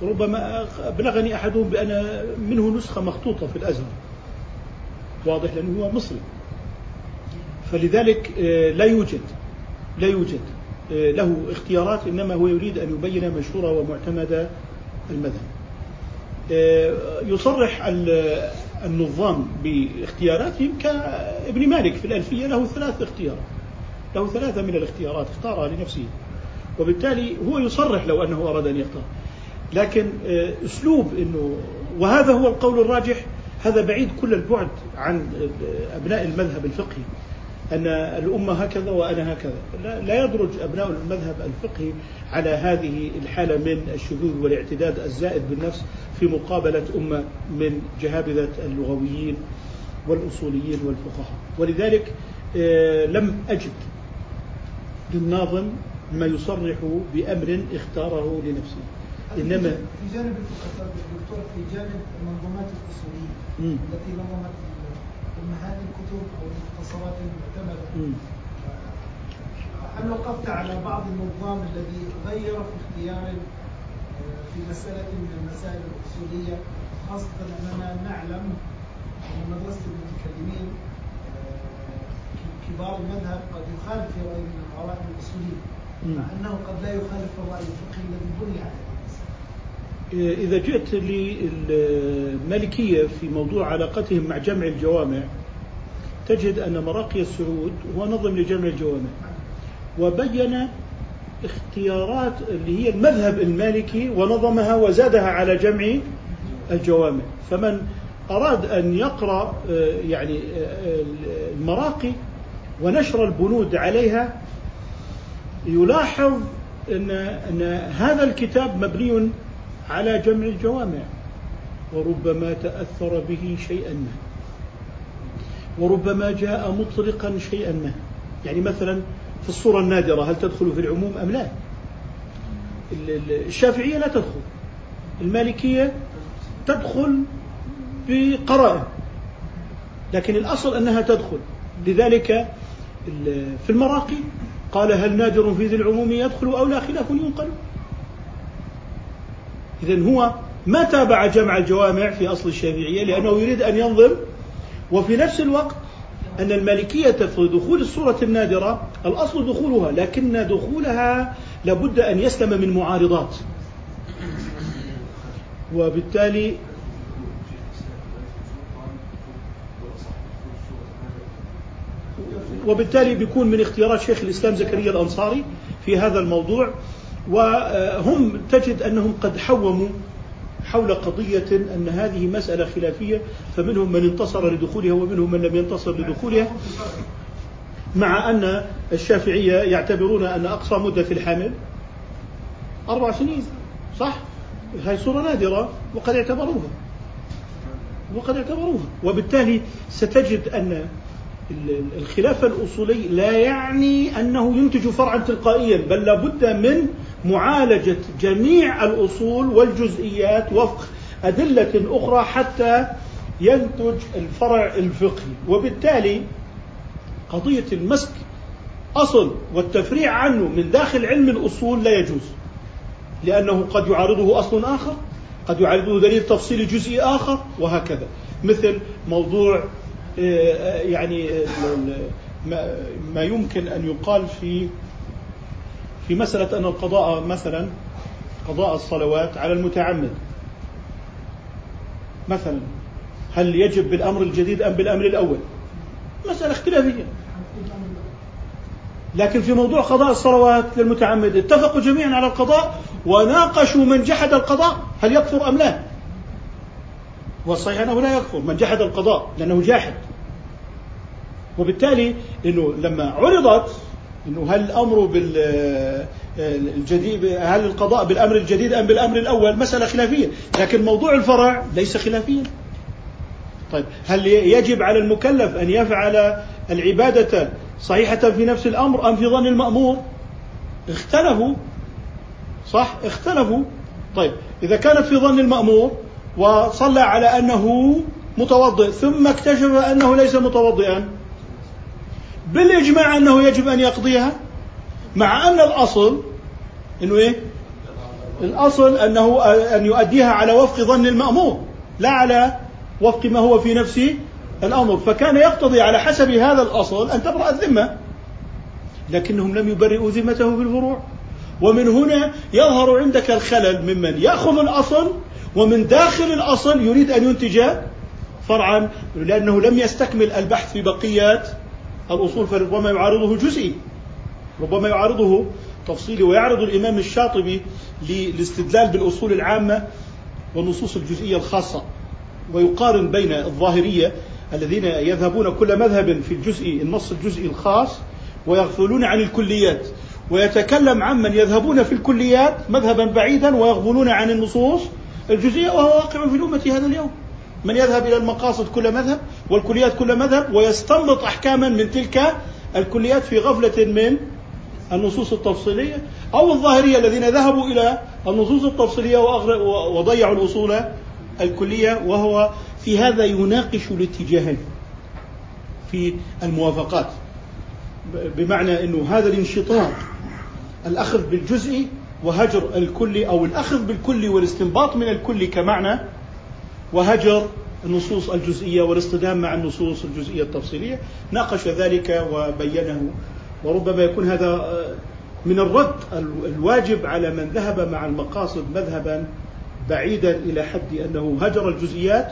ربما أبلغني أحدهم بأن منه نسخة مخطوطة في الأزهر واضح لأنه هو مصري فلذلك آه، لا يوجد لا يوجد آه، له اختيارات إنما هو يريد أن يبين مشهورة ومعتمد المذهب. آه، يصرح ال- النظام باختياراتهم كابن مالك في الألفية له ثلاث اختيارات. له ثلاثة من الاختيارات اختارها لنفسه. وبالتالي هو يصرح لو أنه أراد أن يختار. لكن آه، أسلوب أنه وهذا هو القول الراجح هذا بعيد كل البعد عن آه، أبناء المذهب الفقهي. أن الأمة هكذا وأنا هكذا. لا, يدرج أبناء المذهب الفقهي على هذه الحالة من الشذوذ والاعتداد الزائد بالنفس في مقابلة أمة من جهابذة اللغويين والأصوليين والفقهاء. ولذلك آه، لم أجد للناظم ما يصرح بأمر اختاره لنفسه. إنما في جانب الدكتور في جانب المنظومات الأصولية مم. التي نظمت أمهات الكتب أو المختصرات المعتمدة مم. هل وقفت على بعض النظام الذي غير في اختيار آه، في مسألة من المسائل الأصولية خاصة أننا نعلم أن مدرسة المتكلمين آه، كبار المذهب قد يخالف في رأي من الآراء الأصولية مم. مع أنه قد لا يخالف الرأي الفقهي الذي بني عليه إذا جئت للمالكية في موضوع علاقتهم مع جمع الجوامع تجد أن مراقي السعود هو نظم لجمع الجوامع وبين اختيارات اللي هي المذهب المالكي ونظمها وزادها على جمع الجوامع. فمن أراد أن يقرأ آه، يعني آه، المراقي ونشر البنود عليها يلاحظ أن, أن هذا الكتاب مبني على جمع الجوامع وربما تأثر به شيئا ما. وربما جاء مطلقا شيئا ما. يعني مثلا في الصورة النادرة هل تدخل في العموم أم لا؟ الشافعية لا تدخل. المالكية تدخل بقرائن. لكن الأصل أنها تدخل. لذلك في المراقي قال هل نادر في ذي العموم يدخل أو لا؟ خلاف ينقل. إذا هو ما تابع جمع الجوامع في أصل الشافعية لأنه يريد أن ينظم وفي نفس الوقت أن المالكية في دخول الصورة النادرة الأصل دخولها لكن دخولها لابد أن يسلم من معارضات. وبالتالي وبالتالي بيكون من اختيارات شيخ الإسلام زكريا الأنصاري في هذا الموضوع. وهم تجد أنهم قد حوموا حول قضية أن هذه مسألة خلافية فمنهم من انتصر لدخولها ومنهم من لم ينتصر لدخولها مع أن الشافعية يعتبرون أن أقصى مدة في الحمل أربع سنين صح؟ هاي صورة نادرة وقد اعتبروها وقد اعتبروها وبالتالي ستجد أن الخلاف الأصولي لا يعني أنه ينتج فرعا تلقائيا بل لابد من معالجة جميع الأصول والجزئيات وفق أدلة أخرى حتى ينتج الفرع الفقهي. وبالتالي قضية المسك أصل والتفريع عنه من داخل علم الأصول لا يجوز لأنه قد يعارضه أصل آخر قد يعارضه دليل تفصيلي جزئي آخر وهكذا. مثل موضوع آه، يعني ما يمكن أن يقال في في مسألة أن القضاء مثلا قضاء الصلوات على المتعمد. مثلا هل يجب بالأمر الجديد أم بالأمر الأول؟ مسألة اختلافية. لكن في موضوع قضاء الصلوات للمتعمد اتفقوا جميعا على القضاء وناقشوا من جحد القضاء هل يكفر أم لا. والصحيح أنه لا يكفر من جحد القضاء لأنه جاحد. وبالتالي إنه لما عرضت إنه هل الأمر بالجديد هل القضاء بالأمر الجديد أم بالأمر الأول؟ مسألة خلافية. لكن موضوع الفرع ليس خلافيا. طيب هل يجب على المكلف أن يفعل العبادة صحيحة في نفس الأمر أم في ظن المأمور؟ اختلفوا. صح؟ اختلفوا. طيب إذا كانت في ظن المأمور وصلى على أنه متوضئ ثم اكتشف أنه ليس متوضئا بالإجماع أنه يجب أن يقضيها مع أن الأصل أنه إيه؟ الأصل أنه أن يؤديها على وفق ظن المأمور لا على وفق ما هو في نفس الأمر. فكان يقتضي على حسب هذا الأصل أن تبرأ الذمة لكنهم لم يبرئوا ذمته في الفروع ومن هنا يظهر عندك الخلل ممن يأخذ الأصل ومن داخل الأصل يريد أن ينتج فرعا لأنه لم يستكمل البحث في بقيات الأصول فربما يعارضه جزئي. ربما يعارضه تفصيلي ويعرض الإمام الشاطبي للاستدلال بالأصول العامة والنصوص الجزئية الخاصة. ويقارن بين الظاهرية الذين يذهبون كل مذهب في الجزء النص الجزئي الخاص ويغفلون عن الكليات. ويتكلم عمن يذهبون في الكليات مذهبا بعيدا ويغفلون عن النصوص الجزئية وهو واقع في الأمة هذا اليوم. من يذهب إلى المقاصد كل مذهب والكليات كل مذهب ويستنبط أحكاما من تلك الكليات في غفلة من النصوص التفصيلية أو الظاهرية الذين ذهبوا إلى النصوص التفصيلية وضيعوا الأصول الكلية وهو في هذا يناقش الاتجاهين في الموافقات. بمعنى أنه هذا الانشطار الأخذ بالجزء وهجر الكل أو الأخذ بالكل والاستنباط من الكل كمعنى وهجر النصوص الجزئية والاصطدام مع النصوص الجزئية التفصيلية. ناقش ذلك وبينه وربما يكون هذا آه، من الرد الواجب على من ذهب مع المقاصد مذهبا بعيدا إلى حد أنه هجر الجزئيات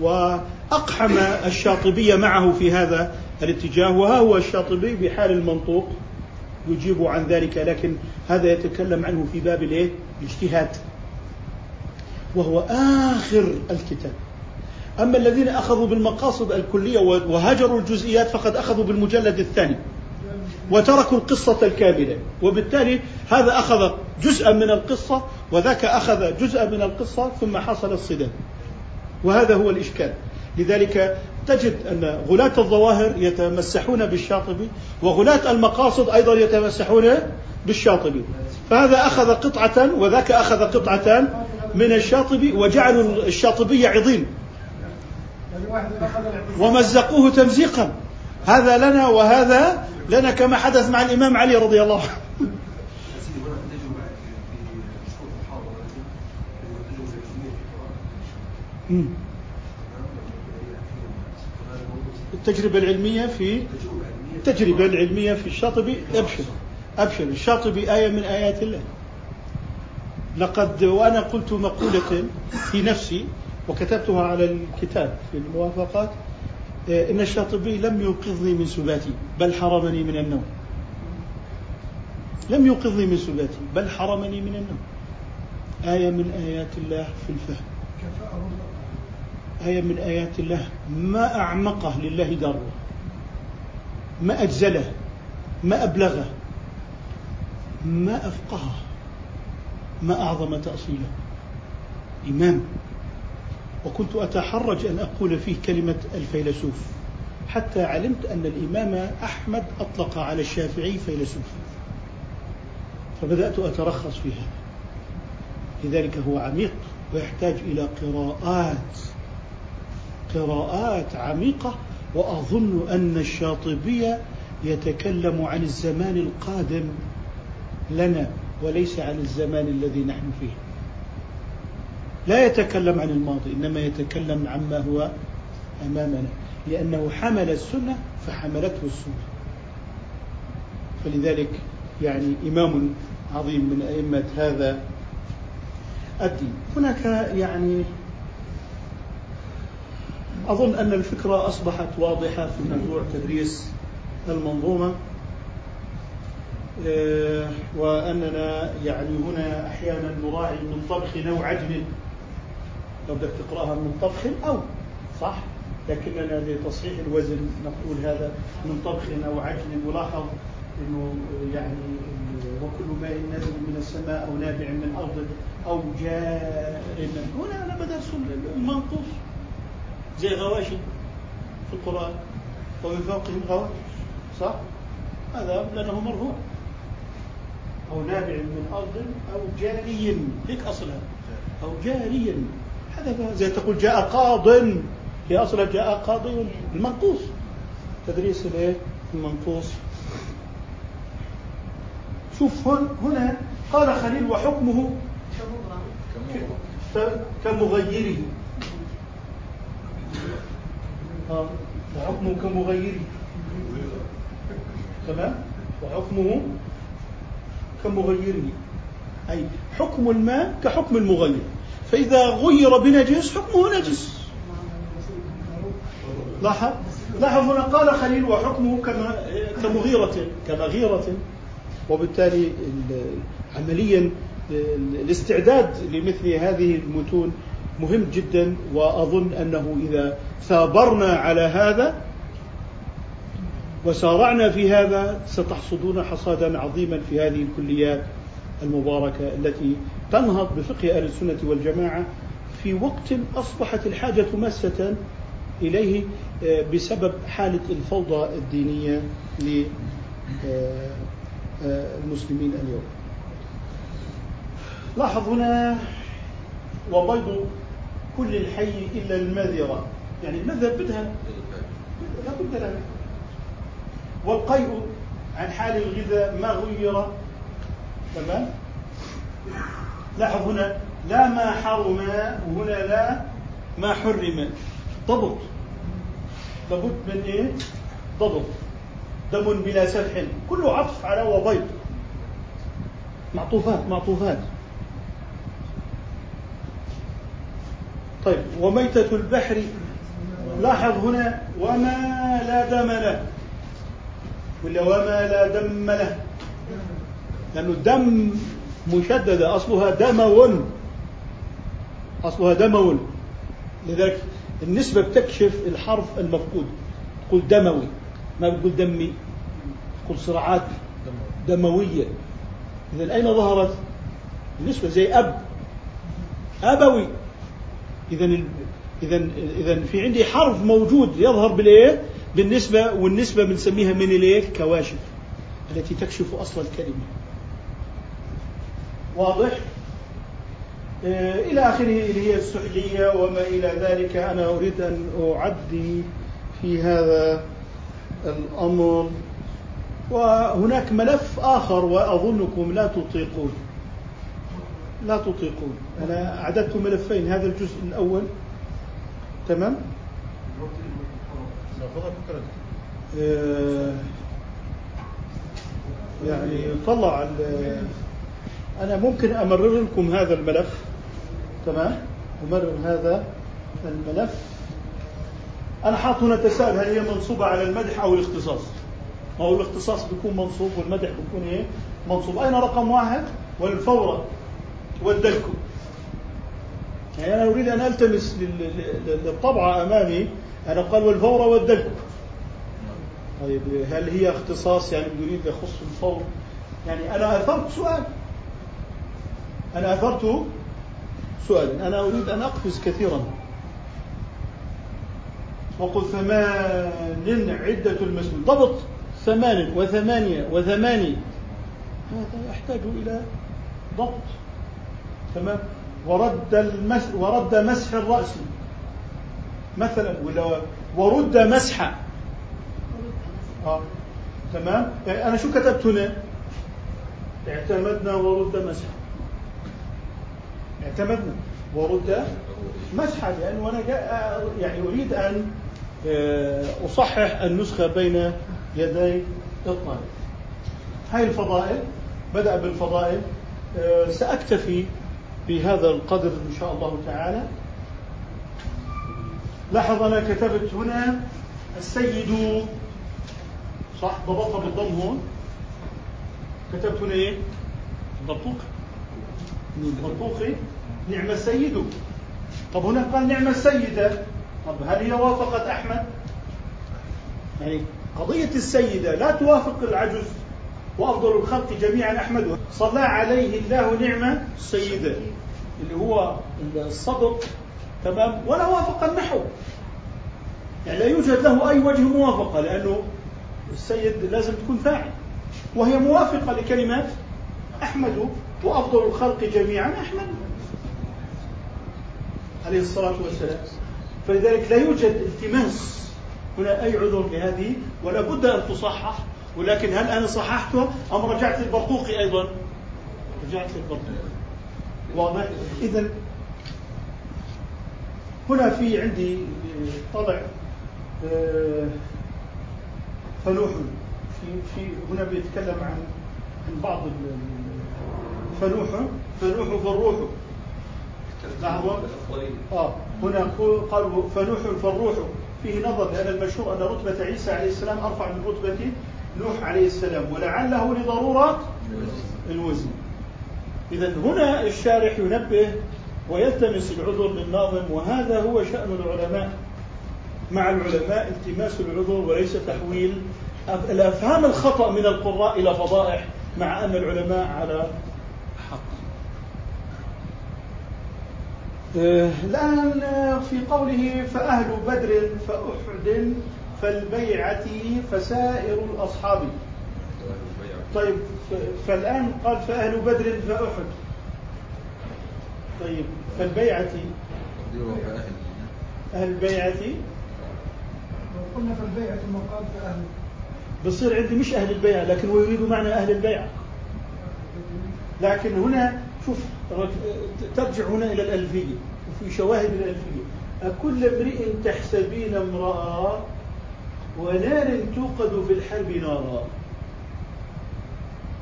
وأقحم الشاطبية معه في هذا الاتجاه. وها هو الشاطبي بحال المنطوق يجيب عن ذلك لكن هذا يتكلم عنه في باب الإيه؟ الاجتهاد. وهو آخر الكتاب. أما الذين أخذوا بالمقاصد الكلية وهجروا الجزئيات فقد أخذوا بالمجلد الثاني وتركوا القصة الكاملة. وبالتالي هذا أخذ جزءا من القصة وذاك أخذ جزءا من القصة ثم حصل الصدام. وهذا هو الإشكال. لذلك تجد أن غلاة الظواهر يتمسحون بالشاطبي وغلاة المقاصد أيضا يتمسحون بالشاطبي. فهذا أخذ قطعة وذاك أخذ قطعتان من الشاطبي وجعلوا الشاطبي عظيم. ومزقوه تمزيقا. هذا لنا وهذا لنا كما حدث مع الإمام علي رضي الله عنه. التجربة العلمية في التجربة العلمية في الشاطبي أبشر. أبشر. الشاطبي آية من آيات الله. لقد وأنا قلت مقولة في نفسي وكتبتها على الكتاب في الموافقات إيه، إن الشاطبي لم يوقظني من سباتي بل حرمني من النوم. لم يوقظني من سباتي بل حرمني من النوم. آية من آيات الله في الفهم. آية من آيات الله. ما أعمقه لله دره ما أجزله. ما أبلغه. ما أفقهه. ما أعظم تأصيله. إمام وكنت أتحرج أن أقول فيه كلمة الفيلسوف حتى علمت أن الإمام أحمد أطلق على الشافعي فيلسوف. فبدأت أترخص في هذا. لذلك هو عميق ويحتاج إلى قراءات. قراءات عميقة وأظن أن الشاطبي يتكلم عن الزمان القادم لنا. وليس عن الزمان الذي نحن فيه. لا يتكلم عن الماضي إنما يتكلم عما هو أمامنا. لأنه حمل السنة فحملته السنة. فلذلك يعني إمام عظيم من أئمة هذا الدين. هناك يعني أظن أن الفكرة أصبحت واضحة في موضوع تدريس المنظومة. آه، وأننا يعني هنا أحيانا نراعي من طبخ أو عجن. لو بدك تقرأها من طبخ أو صح؟ لكننا لتصحيح الوزن نقول هذا من طبخ أو عجن. ولاحظ إنه يعني وكل ماء نازل من السماء أو نابع من أرض أو جار هنا أنا بدرس المنقوص زي غواشي في القرآن. ومن فوقهم غواش صح؟ هذا لأنه مرفوع. أو نابع من أرض أو جاري هيك اصلها أو جاري هذا زي تقول جاء قاض. هي أصلا جاء قاضي المنقوص تدريس الايه؟ المنقوص شوف هون هنا قال خليل وحكمه كمغيره. آه، وحكمه كمغيره. تمام؟ وحكمه كمغيره أي حكم الماء كحكم المغير. فإذا غير بنجس حكمه نجس. لاحظ؟ لاحظ هنا قال خليل وحكمه كما كمغيرة كمغيرة. وبالتالي عمليا الاستعداد لمثل هذه المتون مهم جدا وأظن أنه إذا ثابرنا على هذا وسارعنا في هذا ستحصدون حصادا عظيما في هذه الكليات المباركة التي تنهض بفقه أهل السنة والجماعة في وقت أصبحت الحاجة ماسة إليه آه، بسبب حالة الفوضى الدينية للمسلمين اليوم. لاحظ هنا وبيض كل الحي إلا المذرة يعني المذره بدها لابد لها والقيء عن حال الغذاء ما غير. تمام؟ لاحظ هنا لا ما حرم وهنا لا ما حرم. ضبط. لابد من إيه؟ ضبط. دم بلا سفح. كله عطف على وبيض معطوفات معطوفات. طيب وميتة البحر. لاحظ هنا وما لا دم له. ولا وما لا دم له. لأنه الدم مشددة أصلها دمو أصلها دمو لذلك النسبة بتكشف الحرف المفقود. تقول دموي. ما بتقول دمي. تقول صراعات دموية. إذا أين ظهرت؟ النسبة زي أب. أبوي. إذا إذا إذا في عندي حرف موجود يظهر بالإيه؟ بالنسبة والنسبة بنسميها من الإيه؟ كواشف التي تكشف أصل الكلمة. واضح؟ آه، إلى آخره اللي هي السحلية وما إلى ذلك. أنا أريد أن أعدي في هذا الأمر. وهناك ملف آخر وأظنكم لا تطيقون. لا تطيقون. أنا أعددت ملفين هذا الجزء الأول. تمام؟ يعني طلع أنا ممكن أمرر لكم هذا الملف. تمام؟ أمرر هذا الملف. أنا حاط هنا تساؤل هل هي منصوبة على المدح أو الاختصاص؟ ما هو الاختصاص بيكون منصوب والمدح بيكون إيه؟ منصوب. أين رقم واحد؟ والفورة والدلكو. يعني أنا أريد أن ألتمس لل- لل- للطبعة أمامي. أنا قال والفورة والدلكو طيب هل هي اختصاص يعني يريد يخص الفور؟ يعني أنا أثرت سؤال. أنا أثرت سؤالا أنا أريد أن أقفز كثيرا. وقل ثمان عدة المسلول ضبط. ثمان وثمانية وثماني. هذا يحتاج إلى ضبط. تمام. ورد المس ورد مسح الرأس. مثلا ولا ورد مسحا. آه. تمام؟ يعني أنا شو كتبت هنا؟ اعتمدنا ورد مسحا. اعتمدنا ورد مسحا لأنه أنا جاء يعني أريد أن آه، أصحح النسخة بين يدي الطالب هاي الفضائل بدأ بالفضائل آه، سأكتفي بهذا القدر إن شاء الله تعالى. لاحظ أنا كتبت هنا السيد صح ضبطها بالضم هون. كتبت هنا إيه؟ البرطوق البرطوقي نعم السيد. طب هنا قال نعم السيدة. طب هل هي وافقت أحمد؟ يعني قضية السيدة لا توافق العجز وأفضل الخلق جميعا أحمد. صلى عليه الله نعمة السيدة. اللي هو الصدق تمام؟ ولا وافق النحو. يعني لا يوجد له أي وجه موافقة لأنه السيد لازم تكون فاعل. وهي موافقة لكلمات أحمد وأفضل الخلق جميعا أحمد. عليه الصلاة والسلام. فلذلك لا يوجد التماس هنا أي عذر لهذه ولا بد أن تصحح. ولكن هل أنا صححتها أم رجعت للبرقوقي أيضا؟ رجعت للبرقوقي واضح؟ إذا هنا في عندي طلع آه، فلوح. في في هنا بيتكلم عن عن بعض فلوح. فلوح فالروح لحظة آه هنا قالوا فنوح فالروح فيه نظر لأن المشهور أن رتبة عيسى عليه السلام أرفع من رتبة نوح عليه السلام ولعله لضرورات الوزن. إذا هنا الشارح ينبه ويلتمس العذر للناظم وهذا هو شأن العلماء. مع العلماء التماس العذر وليس تحويل. الأفهام الخطأ من القراء إلى فضائح مع أن العلماء على حق. آه، في قوله فأهل بدر فأحد فالبيعة فسائر الأصحاب. طيب ف- فالآن قال فأهل بدر فأحد. طيب فالبيعة؟ أهل البيعة لو قلنا في البيعة المقال فأهل. بصير عندي مش أهل البيعة لكن هو يريد معنى أهل البيعة لكن هنا شوف ترجع هنا إلى الألفية وفي شواهد الألفية. أكل امرئ تحسبين امرأة ونار توقد في الحرب نارا.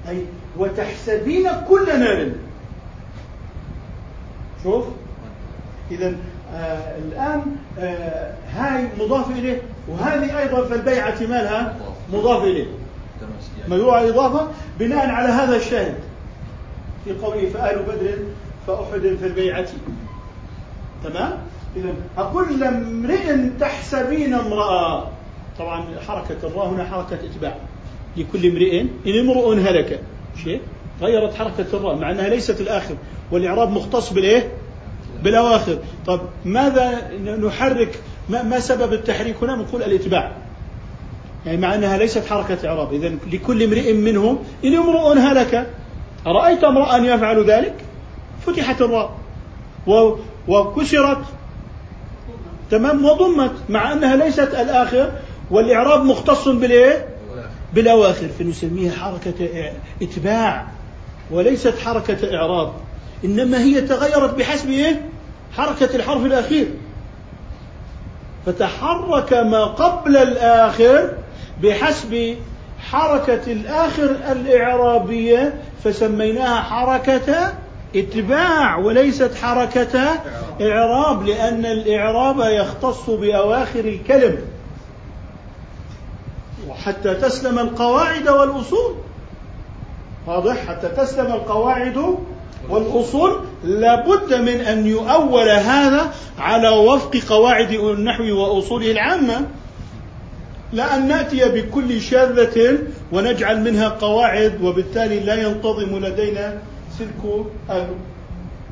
أي وتحسبين كل نار. شوف. إذا آه الآن آه هاي مضاف إليه وهذه أيضا فالبيعة مالها مضاف ما يروى إضافة بناء على هذا الشاهد. في قوله فآل بدر فأحد في البيعة. تمام؟ إذا أكل امرئ تحسبين امرأة. طبعا حركة الراء هنا حركة إتباع. لكل امرئ إن امرؤ هلك. شيء؟ غيرت حركة الراء مع أنها ليست الآخر. والإعراب مختص بالإيه؟ بالأواخر. طب ماذا نحرك؟ ما, سبب التحريك هنا؟ نقول الإتباع. يعني مع أنها ليست حركة إعراب. إذا لكل امرئ منهم إن امرؤ هلك أرأيت امرأ يفعل ذلك؟ فتحت الراء. وكسرت. تمام؟ وضمت. مع أنها ليست الآخر والإعراب مختص بالإيه؟ بالأواخر. فنسميها حركة إتباع وليست حركة إعراب. إنما هي تغيرت بحسب إيه؟ حركة الحرف الأخير. فتحرك ما قبل الآخر بحسب حركة الآخر الإعرابية فسميناها حركة اتباع وليست حركة إعراب لأن الإعراب يختص بأواخر الكلم. وحتى تسلم القواعد والأصول. واضح؟ حتى تسلم القواعد والأصول لابد من أن يؤول هذا على وفق قواعد النحو وأصوله العامة لا أن نأتي بكل شاذة ونجعل منها قواعد وبالتالي لا ينتظم لدينا سلك أهل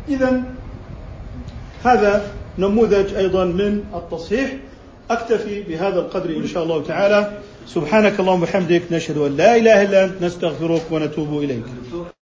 إذا هذا نموذج أيضا من التصحيح. أكتفي بهذا القدر إن شاء الله تعالى. سبحانك اللهم وبحمدك نشهد أن لا إله إلا أنت نستغفرك ونتوب إليك.